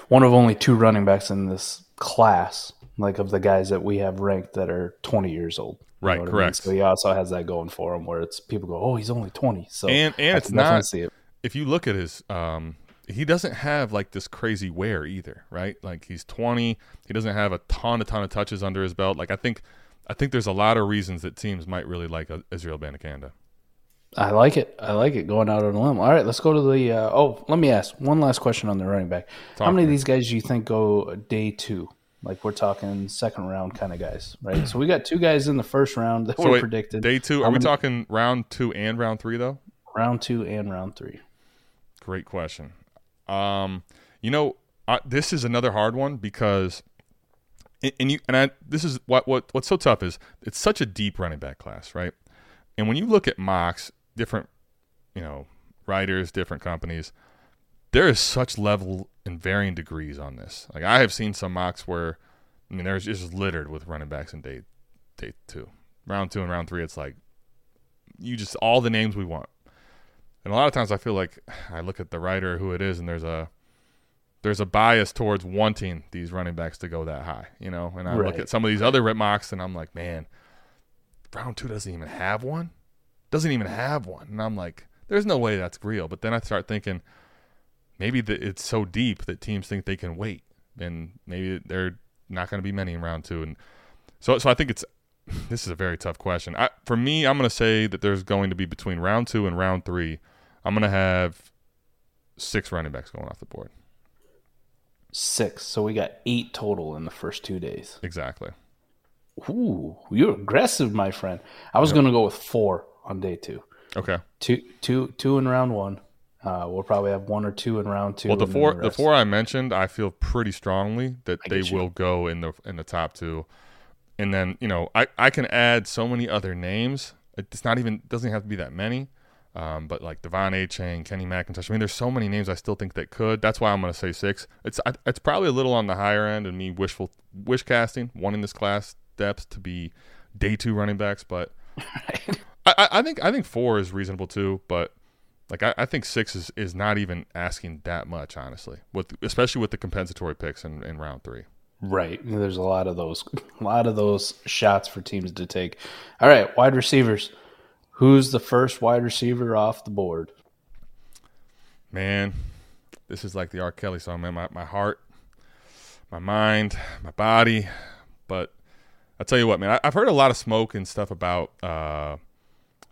[SPEAKER 2] one of only two running backs in this class, like of the guys that we have ranked that are 20 years old.
[SPEAKER 1] Right,
[SPEAKER 2] what I
[SPEAKER 1] correct.
[SPEAKER 2] mean? So he also has that going for him, where it's people go, "Oh, he's only 20." So
[SPEAKER 1] And and
[SPEAKER 2] I
[SPEAKER 1] it's not
[SPEAKER 2] see it.
[SPEAKER 1] if you look at his um he doesn't have like this crazy wear either, right? Like he's 20, he doesn't have a ton a ton of touches under his belt. Like I think I think there's a lot of reasons that teams might really like uh, Israel Abanikanda.
[SPEAKER 2] I like it. I like it going out on a limb. All right, let's go to the. Uh, oh, let me ask one last question on the running back. How many of these guys do you think go day two? Like we're talking second round kind of guys, right? so we got two guys in the first round that
[SPEAKER 1] So
[SPEAKER 2] were
[SPEAKER 1] wait,
[SPEAKER 2] predicted.
[SPEAKER 1] day 2,
[SPEAKER 2] How
[SPEAKER 1] are we talking round 2 and round 3 though?
[SPEAKER 2] round two and round three?
[SPEAKER 1] Great question. Um, you know, I, this is another hard one because, and, and you and I, this is what what what's so tough is it's such a deep running back class, right? And when you look at mocks, different, you know, writers, different companies, there is such level and varying degrees on this. Like I have seen some mocks where, I mean, there's just littered with running backs in day day two, round two and round three. It's like you just all the names we want. And a lot of times I feel like I look at the writer who it is and there's a there's a bias towards wanting these running backs to go that high, you know. And I look at some of these other rip mocks and I'm like, man, round two doesn't even have one. Doesn't even have one. And I'm like, there's no way that's real. But then I start thinking maybe that it's so deep that teams think they can wait, and maybe they're not going to be many in round two. And so, so I think it's *sighs* this is a very tough question. I, for me, I'm going to say that there's going to be between round two and round three. I'm going to have six running backs going off the board.
[SPEAKER 2] Six. So we got eight total in the first two days.
[SPEAKER 1] Exactly.
[SPEAKER 2] Ooh, you're aggressive, my friend. I was going to go with four on day two.
[SPEAKER 1] Okay.
[SPEAKER 2] Two, two, two in round one. Uh, we'll probably have one or two in round two.
[SPEAKER 1] Well, the four the
[SPEAKER 2] rest.
[SPEAKER 1] four I mentioned, I feel pretty strongly that
[SPEAKER 2] I
[SPEAKER 1] they will go in the in the top two, and then you know I I can add so many other names. It's not even doesn't have to be that many, um, but like De'Von Achane, Kenny McIntosh. I mean, there's so many names I still think that could. That's why I'm going to say six. It's I, it's probably a little on the higher end, and me wishful wish casting, wanting this class depth to be day two running backs, but *laughs* I, I think I think four is reasonable too, but like I, I think six is, is not even asking that much, honestly. With especially with the compensatory picks in, in round three.
[SPEAKER 2] Right. There's a lot of those, *laughs* a lot of those shots for teams to take. All right, wide receivers. Who's the first wide receiver off the board?
[SPEAKER 1] Man, this is like the R. Kelly song, man. My my heart, my mind, my body. But I tell you what, man, I, I've heard a lot of smoke and stuff about uh,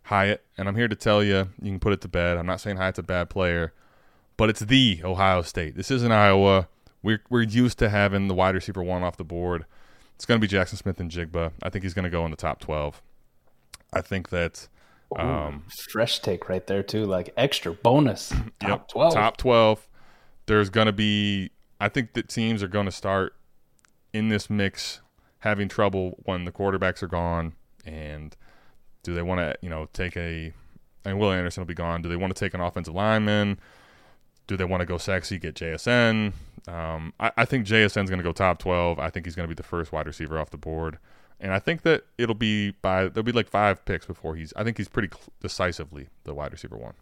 [SPEAKER 1] Hyatt, and I'm here to tell you, you can put it to bed. I'm not saying Hyatt's a bad player, but it's the Ohio State. This isn't Iowa. We're we're used to having the wide receiver one off the board. It's going to be Jaxon Smith-Njigba. I think he's going to go in the top twelve. I think that. Um,
[SPEAKER 2] Fresh take right there too, like extra bonus. *clears throat* Top
[SPEAKER 1] Yep,
[SPEAKER 2] twelve.
[SPEAKER 1] Top 12. There's going to be, I think that teams are going to start in this mix having trouble when the quarterbacks are gone. And do they want to, you know, take a, and Will Anderson will be gone. Do they want to take an offensive lineman? Do they want to go sexy, get JSN? Um, I, I think JSN's going to go top 12. I think he's going to be the first wide receiver off the board. And I think that it'll be by, there'll be like five picks before he's, I think he's pretty cl- decisively the wide receiver one.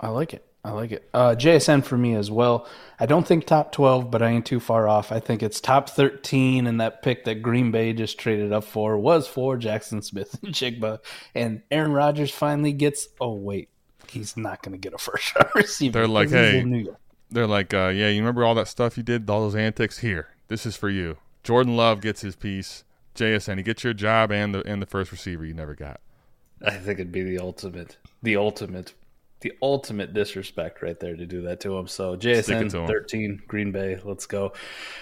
[SPEAKER 2] I like it. I like it. Uh, JSN for me as well. I don't think top 12, but I ain't too far off. I think it's top 13, and that pick that Green Bay just traded up for was for Jaxon Smith and *laughs* Jigba. And Aaron Rodgers finally gets, oh, wait, he's not going to get a first *laughs* round receiver.
[SPEAKER 1] They're like, hey,
[SPEAKER 2] New York.
[SPEAKER 1] they're like, uh, yeah, you remember all that stuff you did, all those antics? Here, this is for you. Jordan Love gets his piece. JSN, he gets your job and the and the first receiver you never got.
[SPEAKER 2] I think it'd be the ultimate, the ultimate, the ultimate disrespect right there to do that to him. So JSN
[SPEAKER 1] to him.
[SPEAKER 2] 13, Green Bay, let's go.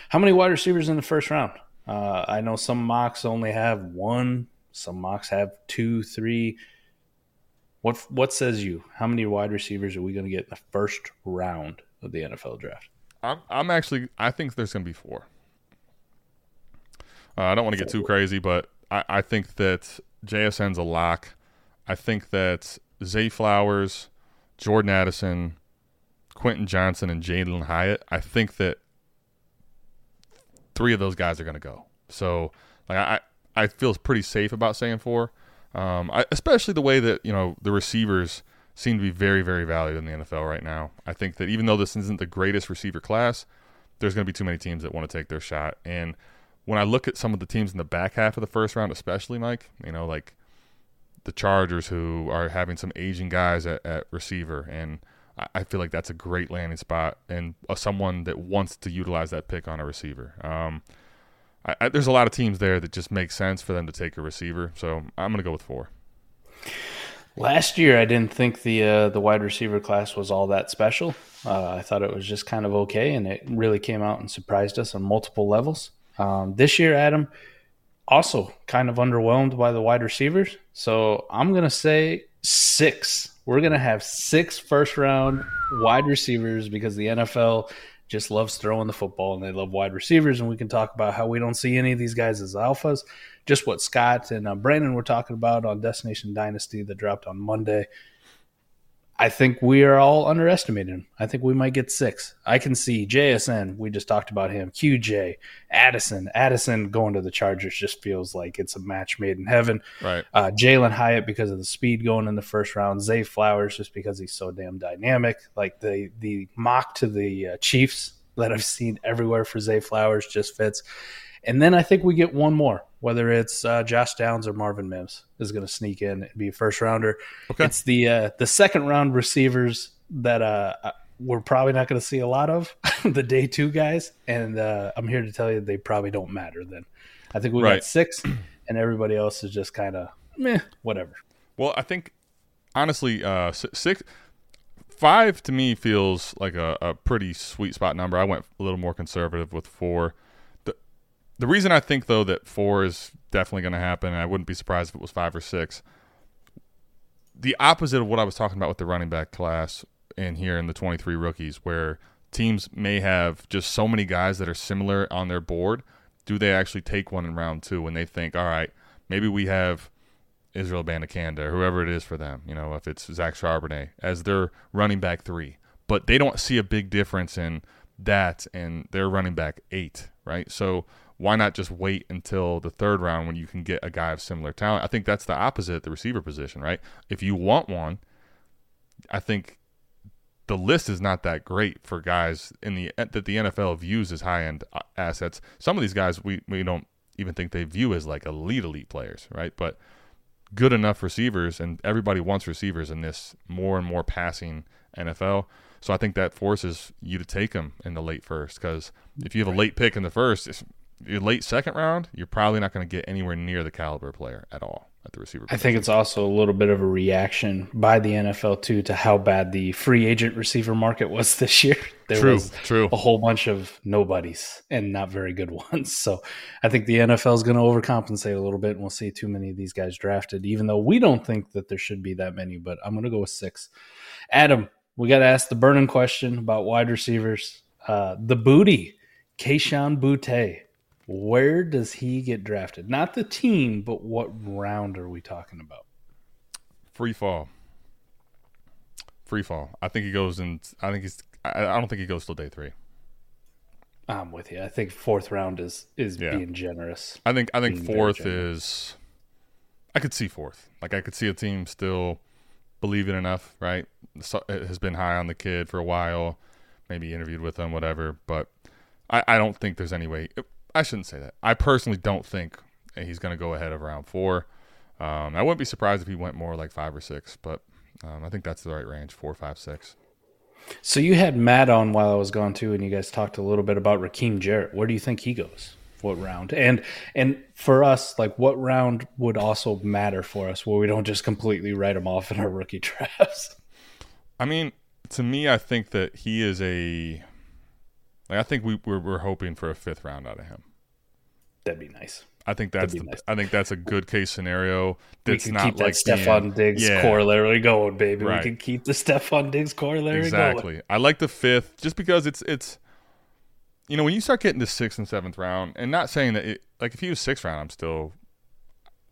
[SPEAKER 2] How many wide receivers in the first round? Uh, I know some mocks only have one, some mocks have two, three. What what says you? How many wide receivers are we going to get in the first round of the NFL draft?
[SPEAKER 1] I'm I'm actually I think there's gonna be four. Uh, I don't want to get too crazy, but I, I think that JSN's a lock. I think that Zay Flowers, Jordan Addison, Quentin Johnston, and Jalin Hyatt. I think that three of those guys are going to go. So like I I feel pretty safe about saying four, um, I, especially the way that you know the receivers seem to be very very valued in the NFL right now. I think that even though this isn't the greatest receiver class, there's going to be too many teams that want to take their shot. And when I look at some of the teams in the back half of the first round, especially Mike, you know like the Chargers who are having some aging guys at, at receiver and. I feel like that's a great landing spot and uh, someone that wants to utilize that pick on a receiver. Um, I, I, there's a lot of teams there that just make sense for them to take a receiver. So I'm going to go with four.
[SPEAKER 2] Last year, I didn't think the uh, the wide receiver class was all that special. Uh, I thought it was just kind of okay, and it really came out and surprised us on multiple levels. Um, this year, Adam, also kind of underwhelmed by the wide receivers. So I'm going to say six. We're going to have six first round wide receivers because the NFL just loves throwing the football and they love wide receivers. And we can talk about how we don't see any of these guys as alphas. Just what Scott and uh, Brandon were talking about on Destination Dynasty that dropped on Monday. I think we are all underestimating him. I think we might get six. I can see JSN. We just talked about him. QJ, Addison. Addison going to the Chargers just feels like it's a match made in heaven.
[SPEAKER 1] Right.
[SPEAKER 2] Uh, Jalin Hyatt because of the speed going in the first round. Zay Flowers just because he's so damn dynamic. Like the the mock to the uh, Chiefs that I've seen everywhere for Zay Flowers just fits. And then I think we get one more, whether it's uh, Josh Downs or Marvin Mims is going to sneak in and be a first rounder.
[SPEAKER 1] Okay.
[SPEAKER 2] It's the uh, the second round receivers that uh, we're probably not going to see a lot of, *laughs* the day two guys, and uh, I'm here to tell you they probably don't matter. Then I think we
[SPEAKER 1] Right.
[SPEAKER 2] got six, and everybody else is just kind of meh, whatever.
[SPEAKER 1] Well, I think honestly, uh, six, five to me feels like a, a pretty sweet spot number. I went a little more conservative with four. The reason I think though that four is definitely going to happen, and I wouldn't be surprised if it was five or six. The opposite of what I was talking about with the running back class in here in the 23 rookies, where teams may have just so many guys that are similar on their board. Do they actually take one in round two when they think, all right, maybe we have Israel Abanikanda or whoever it is for them, you know, if it's Zach Charbonnet as their running back three. But they don't see a big difference in that and their running back eight, right? So why not just wait until the third round when you can get a guy of similar talent? I think that's the opposite at the receiver position, right? If you want one, I think the list is not that great for guys in the that the NFL views as high end uh, assets. Some of these guys we, we don't even think they view as like elite elite players, right? But good enough receivers, and everybody wants receivers in this more and more passing NFL. So I think that forces you to take them in the late first because if you have a late pick in the first, it's, your late second round, you're probably not going to get anywhere near the caliber player at all at the receiver.
[SPEAKER 2] I think it's also a little bit of a reaction by the NFL too to how bad the free agent receiver market was this year. *laughs* There
[SPEAKER 1] True,
[SPEAKER 2] was
[SPEAKER 1] true.
[SPEAKER 2] a whole bunch of nobodies and not very good *laughs* ones. So I think the NFL is going to overcompensate a little bit, and we'll see too many of these guys drafted. Even though we don't think that there should be that many, but I'm going to go with six. Adam, we got to ask the burning question about wide receivers. Uh, the booty, Kayshon Boutte. Where does he get drafted? Not the team, but what round are we talking about?
[SPEAKER 1] free fall. Free fall. I think he goes in. I think he's. I, I don't think he goes till day three.
[SPEAKER 2] I'm with you. I think fourth round is is
[SPEAKER 1] Yeah.
[SPEAKER 2] being generous.
[SPEAKER 1] I think I think fourth is. I could see fourth. Like I could see a team still believing enough. Right, so, it has been high on the kid for a while. Maybe interviewed with him, whatever. But I, I don't think there's any way. I shouldn't say that. I personally don't think he's going to go ahead of round four. Um, I wouldn't be surprised if he went more like five or six, but um, I think that's the right range four, five, six.
[SPEAKER 2] So you had Matt on while I was gone too, and you guys talked a little bit about Rakim Jarrett. Where do you think he goes? What round? And and for us, like what round would also matter for us, where we don't just completely write him off in our rookie *laughs* drafts?
[SPEAKER 1] I mean, to me, I think that he is a. Like, I think we we're, we're hoping for a fifth round out of him.
[SPEAKER 2] That'd be nice.
[SPEAKER 1] I think that's the,
[SPEAKER 2] nice.
[SPEAKER 1] I think that's a good case scenario. That's
[SPEAKER 2] we can
[SPEAKER 1] not
[SPEAKER 2] keep
[SPEAKER 1] like
[SPEAKER 2] that
[SPEAKER 1] Stefon
[SPEAKER 2] Diggs
[SPEAKER 1] Yeah,
[SPEAKER 2] corollary going, baby.
[SPEAKER 1] Right.
[SPEAKER 2] We can keep the Stefon Diggs corollary going.
[SPEAKER 1] Exactly. I like the fifth just because it's it's. You know, when you start getting to sixth and seventh round, and not saying that it, like if he was sixth round, I'm still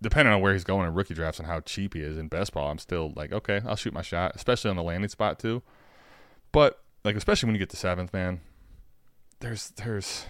[SPEAKER 1] depending on where he's going in rookie drafts and how cheap he is in best ball. I'm still like, okay, I'll shoot my shot, especially on the landing spot too. But like, especially when you get to seventh, man, there's there's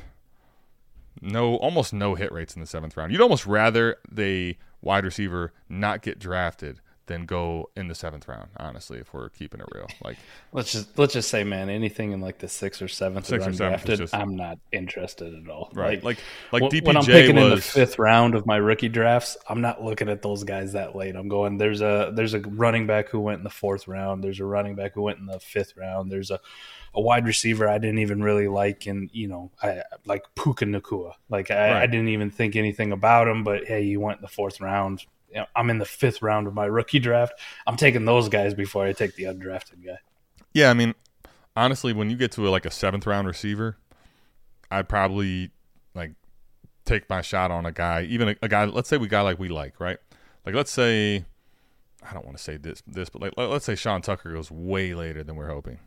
[SPEAKER 1] no almost no hit rates in the seventh round. You'd almost rather the wide receiver not get drafted than go in the seventh round. Honestly, if we're keeping it real, like *laughs*
[SPEAKER 2] let's just let's just say, man, anything in like the sixth or seventh
[SPEAKER 1] Sixth or seventh just-
[SPEAKER 2] I'm not interested at all.
[SPEAKER 1] right, like like,
[SPEAKER 2] when,
[SPEAKER 1] DPJ
[SPEAKER 2] when I'm picking in the fifth round of my rookie drafts, I'm not looking at those guys that late. I'm going there's a there's a running back who went in the fourth round. There's a running back who went in the fifth round. There's a a wide receiver I didn't even really like, and you know, I like Puka Nacua. Like I, I didn't even think anything about him, but hey, he went in the fourth round. You know, I'm in the fifth round of my rookie draft. I'm taking those guys before I take the undrafted guy.
[SPEAKER 1] Yeah, I mean, honestly, when you get to a, like a seventh round receiver, I'd probably like take my shot on a guy, even a, a guy. Let's say we guy like we like, right? Like let's say I don't want to say this, this, but like let- let's say Sean Tucker goes way later than we're hoping.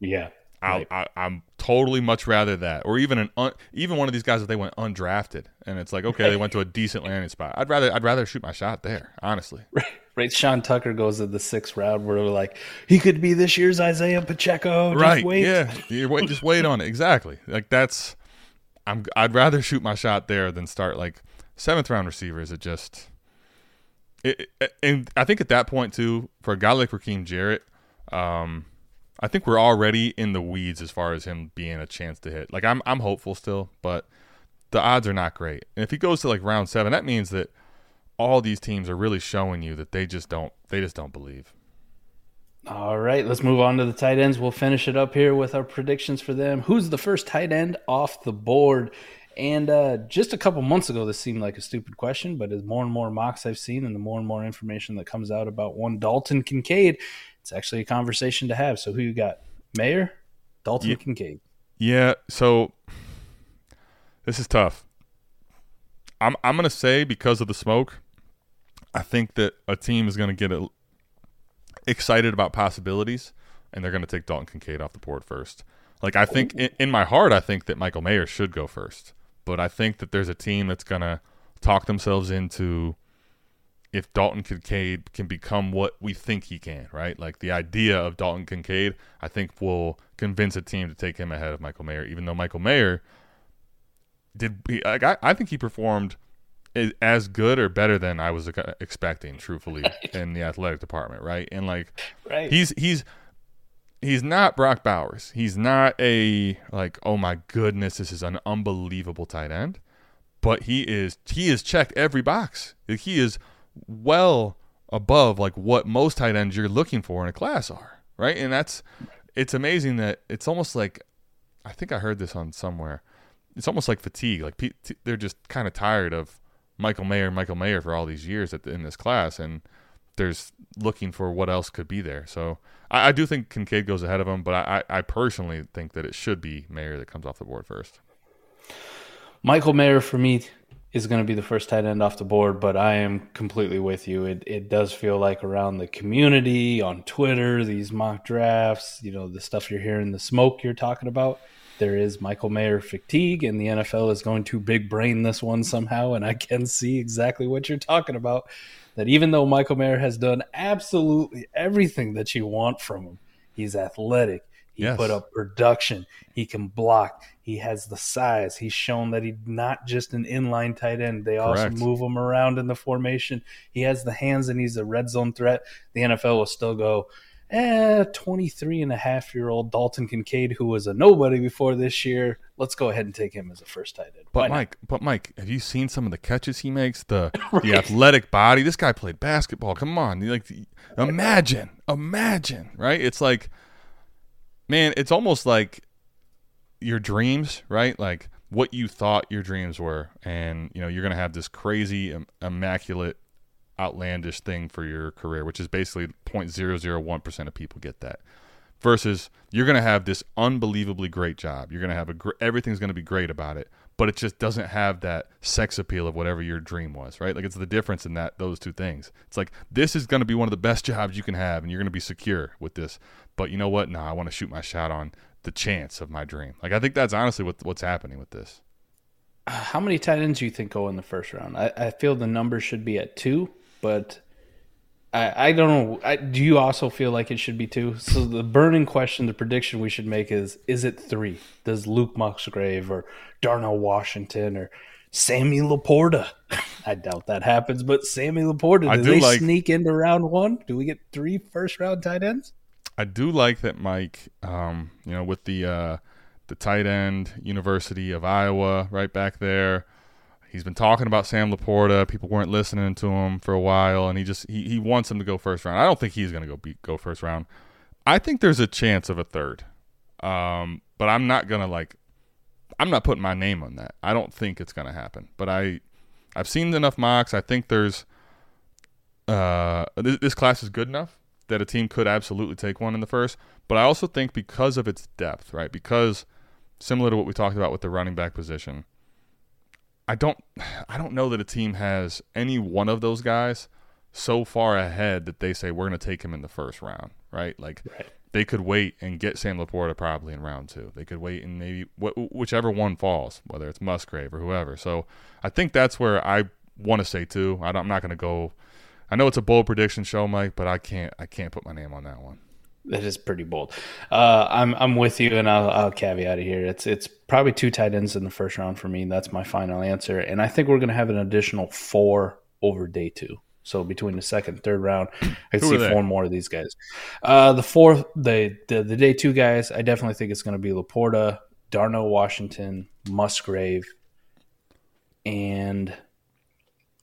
[SPEAKER 2] Yeah, Right.
[SPEAKER 1] I, I'm totally much rather that, or even an un, even one of these guys if they went undrafted and it's like okay, they went to a decent landing spot. I'd rather I'd rather shoot my shot there, honestly. *laughs*
[SPEAKER 2] Right, Sean Tucker goes to the sixth round where we're like, he could be this year's Isaiah Pacheco. Just
[SPEAKER 1] right?
[SPEAKER 2] wait.
[SPEAKER 1] Yeah, you wait, just wait on it. Exactly. Like that's I'm I'd rather shoot my shot there than start like seventh round receivers. It just it, it- and I think at that point too for a guy like Rakim Jarrett, um, I think we're already in the weeds as far as him being a chance to hit. Like I'm I'm hopeful still, but the odds are not great. And if he goes to like round seven, that means that all these teams are really showing you that they just don't they just don't believe.
[SPEAKER 2] All right, let's move on to the tight ends. We'll finish it up here with our predictions for them. Who's the first tight end off the board? And uh, just a couple months ago, this seemed like a stupid question, but as more and more mocks I've seen and the more and more information that comes out about one Dalton Kincaid, it's actually a conversation to have. So, who you got? Mayor? Dalton
[SPEAKER 1] Yeah.
[SPEAKER 2] Kincaid.
[SPEAKER 1] Yeah, so this is tough. I'm I'm gonna say because of the smoke, I think that a team is gonna get a, excited about possibilities, and they're gonna take Dalton Kincaid off the board first. Like I think in, in my heart, I think that Michael Mayer should go first, but I think that there's a team that's gonna talk themselves into if Dalton Kincaid can become what we think he can, right? Like the idea of Dalton Kincaid, I think will convince a team to take him ahead of Michael Mayer, even though Michael Mayer did. He, like, I, I think he performed as good or better than I was expecting, truthfully, *laughs* in the athletic department, right? And like,
[SPEAKER 2] Right.
[SPEAKER 1] he's he's he's not Brock Bowers. He's not a like, oh my goodness, this is an unbelievable tight end. But he is he has checked every box. He is well above like what most tight ends you're looking for in a class are, right? And that's it's amazing that it's almost like I think I heard this on somewhere. It's almost like fatigue. Like they're just kind of tired of Michael Mayer, Michael Mayer for all these years the, in this class, and there's looking for what else could be there. So I, I do think Kincaid goes ahead of him, but I I personally think that it should be Mayer that comes off the board first.
[SPEAKER 2] Michael Mayer for me is going to be the first tight end off the board, but I am completely with you. It it does feel like around the community on Twitter, these mock drafts, you know, the stuff you're hearing, the smoke you're talking about. There is Michael Mayer fatigue, and the NFL is going to big brain this one somehow. And I can see exactly what you're talking about. That even though Michael Mayer has done absolutely everything that you want from him, he's athletic. He
[SPEAKER 1] Yes.
[SPEAKER 2] put up production. He can block. He has the size. He's shown that he's not just an inline tight end. They also move him around in the formation. He has the hands and he's a red zone threat. The NFL will still go, eh, 23 and a half year old Dalton Kincaid, who was a nobody before this year. Let's go ahead and take him as a first tight end. Why
[SPEAKER 1] But
[SPEAKER 2] not?
[SPEAKER 1] Mike, but Mike, have you seen some of the catches he makes? The *laughs* the athletic body. This guy played basketball. Come on, like imagine, imagine, right? It's like, man, it's almost like your dreams, right? Like what you thought your dreams were, and you know you're gonna have this crazy, im- immaculate, outlandish thing for your career, which is basically 0.001 percent of people get that versus you're to have this unbelievably great job. You're to have a gr- everything's to be great about it, but it just doesn't have that sex appeal of whatever your dream was, right? Like it's the difference in that those two things. It's like this is going to be one of the best *laughs* jobs you can have and you're going to be secure with this. But you know what? Nah, I want to shoot my shot on the chance of my dream. Like I think that's honestly what what's happening with this.
[SPEAKER 2] Uh, how many tight ends do you think go in the first round? I, I feel the number should be at two, but I, I don't know. I, do you also feel like it should be two? So the burning question, the prediction we should make is: Is it three? Does Luke Musgrave or Darnell Washington or Sammy LaPorta? *laughs* I doubt that happens, but Sammy LaPorta, do,
[SPEAKER 1] I do
[SPEAKER 2] they
[SPEAKER 1] like-
[SPEAKER 2] sneak into round one? Do we get three first round tight ends?
[SPEAKER 1] I do like that Mike, um, you know, with the uh, the tight end University of Iowa right back there. He's been talking about Sam LaPorta. People weren't listening to him for a while, and he just he, he wants him to go first round. I don't think he's going to go beat, go first round. I think there's a chance of a third, um, but I'm not going to like. I'm not putting my name on that. I don't think it's going to happen. But I, I've seen enough mocks. I think there's. Uh, this, this class is good enough that a team could absolutely take one in the first. But I also think because of its depth, right? Because similar to what we talked about with the running back position, I don't I don't know that a team has any one of those guys so far ahead that they say we're going to take him in the first round, right? Like they could wait and get Sam LaPorta probably in round two. They could wait and maybe wh- whichever one falls, whether it's Musgrave or whoever. So I think that's where I want to say too. I don't, I'm not going to go. I know it's a bold prediction show, Mike, but I can't I can't put my name on that one.
[SPEAKER 2] That is pretty bold. Uh, I'm I'm with you, and I'll, I'll caveat it here. It's it's probably two tight ends in the first round for me. That's my final answer, and I think we're going to have an additional four over day two. So between the second and third round, I can see
[SPEAKER 1] they?
[SPEAKER 2] four more of these guys. Uh, the fourth, the, the the day two guys, I definitely think it's going to be LaPorta, Darnell Washington, Musgrave, and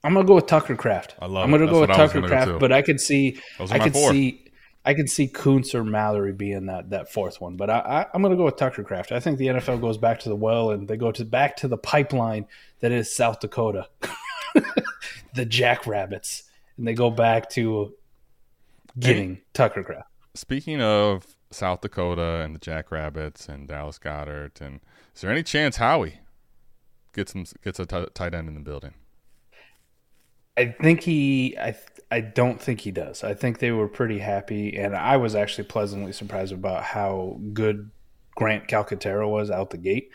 [SPEAKER 2] I'm going to go with Tucker Kraft.
[SPEAKER 1] I love
[SPEAKER 2] I'm going to
[SPEAKER 1] That's
[SPEAKER 2] go with
[SPEAKER 1] what I was
[SPEAKER 2] Tucker
[SPEAKER 1] gonna Kraft,
[SPEAKER 2] but I could see I could
[SPEAKER 1] four.
[SPEAKER 2] see I can see Kuntz or Mallory being that that fourth one, but I, I'm going to go with Tucker Kraft. I think the NFL goes back to the well and they go to back to the pipeline that is South Dakota, *laughs* the Jackrabbits, and they go back to getting Tucker Kraft.
[SPEAKER 1] Speaking of South Dakota and the Jackrabbits and Dallas Goedert, and is there any chance Howie gets some gets a t- tight end in the building?
[SPEAKER 2] I think he. I. I don't think he does. I think they were pretty happy, and I was actually pleasantly surprised about how good Grant Calcaterra was out the gate.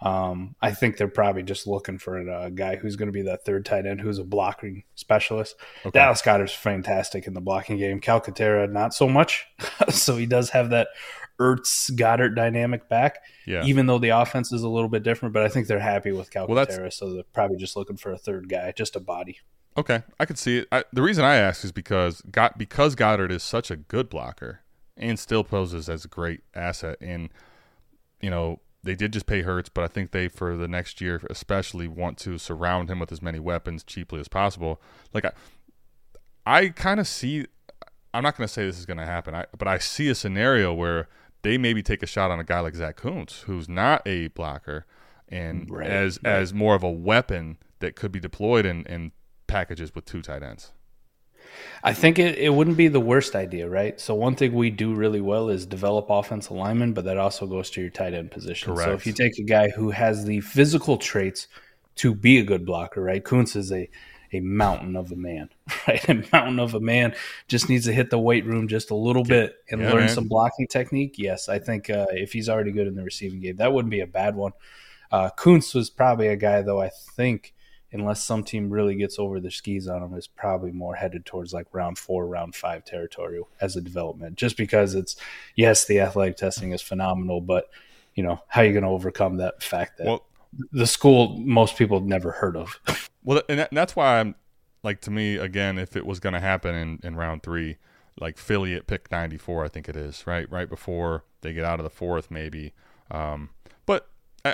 [SPEAKER 2] Um, I think they're probably just looking for a guy who's going to be that third tight end who's a blocking specialist. Dallas Goedert's fantastic in the blocking game. Calcaterra, not so much. *laughs* so he does have that Ertz Goedert dynamic back,
[SPEAKER 1] Yeah.
[SPEAKER 2] even though the offense is a little bit different. But I think they're happy with Calcaterra,
[SPEAKER 1] that's-
[SPEAKER 2] so they're probably just looking for a third guy, just a body.
[SPEAKER 1] Okay, I could see it. I, the reason I ask is because got because Goedert is such a good blocker and still poses as a great asset. And you know they did just pay Hurts, but I think they for the next year especially want to surround him with as many weapons cheaply as possible. Like I, I kind of see. I'm not going to say this is going to happen, I, but I see a scenario where they maybe take a shot on a guy like Zach Kuntz, who's not a blocker, and
[SPEAKER 2] Right,
[SPEAKER 1] as
[SPEAKER 2] right.
[SPEAKER 1] as more of a weapon that could be deployed in, in packages with two tight ends.
[SPEAKER 2] I think it, it wouldn't be the worst idea, right? So one thing we do really well is develop offensive linemen, but that also goes to your tight end position. So if you take a guy who has the physical traits to be a good blocker, right? Kuntz is a a mountain of a man, *laughs* right? A mountain of a man just needs to hit the weight room just a little bit and
[SPEAKER 1] Yeah,
[SPEAKER 2] learn
[SPEAKER 1] man.
[SPEAKER 2] some blocking technique. Yes, I think uh, if he's already good in the receiving game, that wouldn't be a bad one. Uh, Kuntz was probably a guy, though, I think, unless some team really gets over their skis on them, is probably more headed towards like round four, round five territory as a development. Just because it's, yes, the athletic testing is phenomenal, but, you know, how are you going to overcome that fact that
[SPEAKER 1] Well,
[SPEAKER 2] the school most people have never heard of?
[SPEAKER 1] well, and, that, and that's why I'm like to me again, if it was going to happen in, in round three, like Philly at pick 94, I think it is right, right before they get out of the fourth, maybe. Um,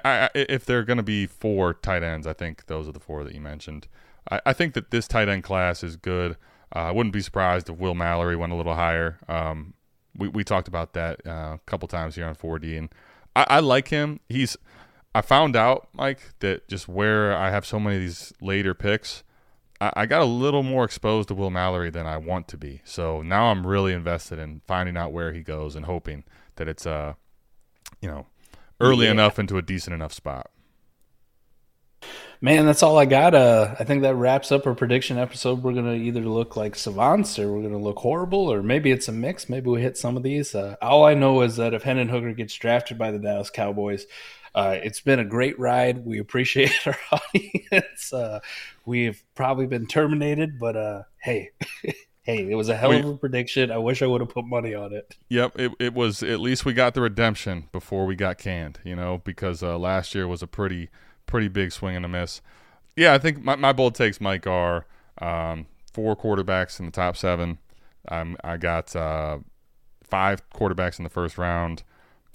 [SPEAKER 1] I, I, if there are going to be four tight ends, I think those are the four that you mentioned. I, I think that this tight end class is good. Uh, I wouldn't be surprised if Will Mallory went a little higher. Um, we, we talked about that uh, a couple times here on 4D, and I, I like him. He's I found out, Mike, that just where I have so many of these later picks, I, I got a little more exposed to Will Mallory than I want to be. So now I'm really invested in finding out where he goes and hoping that it's uh, you know, early
[SPEAKER 2] Yeah.
[SPEAKER 1] enough into a decent enough spot.
[SPEAKER 2] Man, that's all I got. Uh, I think that wraps up our prediction episode. We're gonna either look like savants or we're gonna look horrible, or maybe it's a mix. Maybe we hit some of these. Uh, all I know is that if Hendon Hooker gets drafted by the Dallas Cowboys, Uh, it's been a great ride. We appreciate *laughs* our audience. Uh, we've probably been terminated, but uh, hey, *laughs* hey, it was a hell of a prediction. I wish I would have put money on it.
[SPEAKER 1] Yep, it, it was. At least we got the redemption before we got canned. You know, because uh, last year was a pretty pretty big swing and a miss. Yeah, I think my, my bold takes, Mike, are um, four quarterbacks in the top seven. Um, I got uh, five quarterbacks in the first round.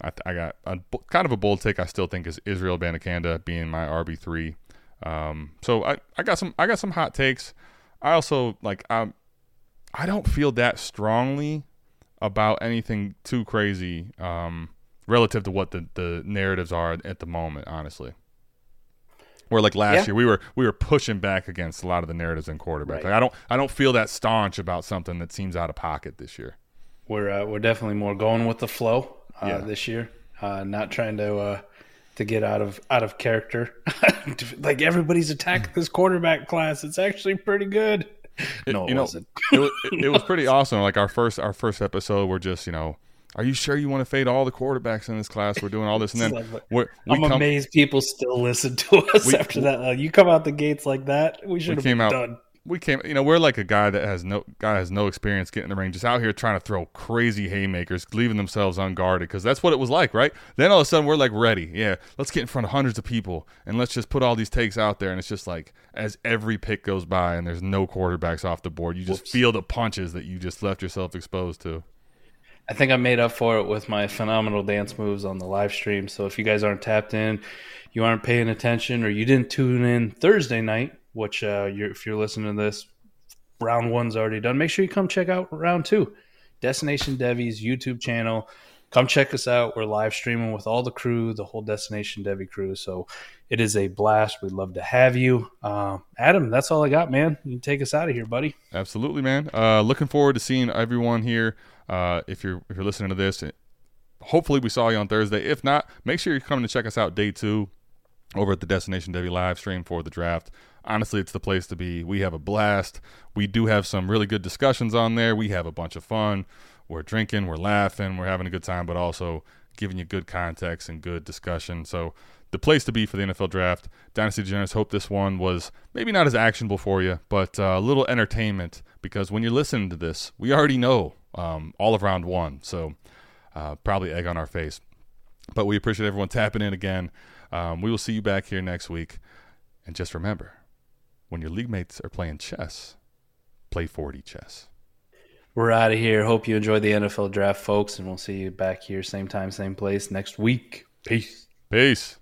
[SPEAKER 1] I, I, got a, kind of a bold take. I still think is Israel Abanikanda being my RB three. Um, so I, I got some I got some hot takes. I also like I'm I don't feel that strongly about anything too crazy um, relative to what the, the narratives are at the moment, honestly. Where like last yeah. year we were we were pushing back against a lot of the narratives in quarterback. Right. Like I don't I don't feel that staunch about something that seems out of pocket this year.
[SPEAKER 2] We're uh, we're definitely more going with the flow uh, yeah. this year, uh, not trying to uh, to get out of out of character. *laughs* like everybody's attacking this quarterback class. It's actually pretty good.
[SPEAKER 1] It, no, it you wasn't. Know, it, it, it was pretty awesome. Like our first our first episode, we're just you know are you sure you want to fade all the quarterbacks in this class? We're doing all this, and then *laughs* we
[SPEAKER 2] I'm come, amazed people still listen to us we, after that. Uh, you come out the gates like that, we should have been out, done.
[SPEAKER 1] We came, you know, we're like a guy that has no guy has no experience getting the ring, just out here trying to throw crazy haymakers, leaving themselves unguarded, because that's what it was like, right? Then all of a sudden we're like ready, yeah, let's get in front of hundreds of people and let's just put all these takes out there, and it's just like as every pick goes by and there's no quarterbacks off the board, you just Whoops. feel the punches that you just left yourself exposed to.
[SPEAKER 2] I think I made up for it with my phenomenal dance moves on the live stream. So if you guys aren't tapped in, you aren't paying attention, or you didn't tune in Thursday night, which uh, you're, if you're listening to this, round one's already done. Make sure you come check out round two. Destination Devy's YouTube channel. Come check us out. We're live streaming with all the crew, the whole Destination Devy crew. So it is a blast. We'd love to have you. Uh, Adam, that's all I got, man. You take us out of here, buddy.
[SPEAKER 1] Absolutely, man. Uh, looking forward to seeing everyone here uh, if you're if you're listening to this, hopefully we saw you on Thursday. If not, make sure you're coming to check us out day two over at the Destination Devy live stream for the draft. Honestly, it's the place to be. We have a blast. We do have some really good discussions on there. We have a bunch of fun. We're drinking, we're laughing, we're having a good time, but also giving you good context and good discussion. So the place to be for the NFL draft. Dynasty Degenerates hope this one was maybe not as actionable for you, but uh, a little entertainment because when you're listening to this, we already know um, all of round one. So uh, probably egg on our face. But we appreciate everyone tapping in again. Um, we will see you back here next week. And just remember when your league mates are playing chess, play 4D chess.
[SPEAKER 2] We're out of here. Hope you enjoyed the NFL draft, folks. And we'll see you back here, same time, same place next week. Peace.
[SPEAKER 1] Peace.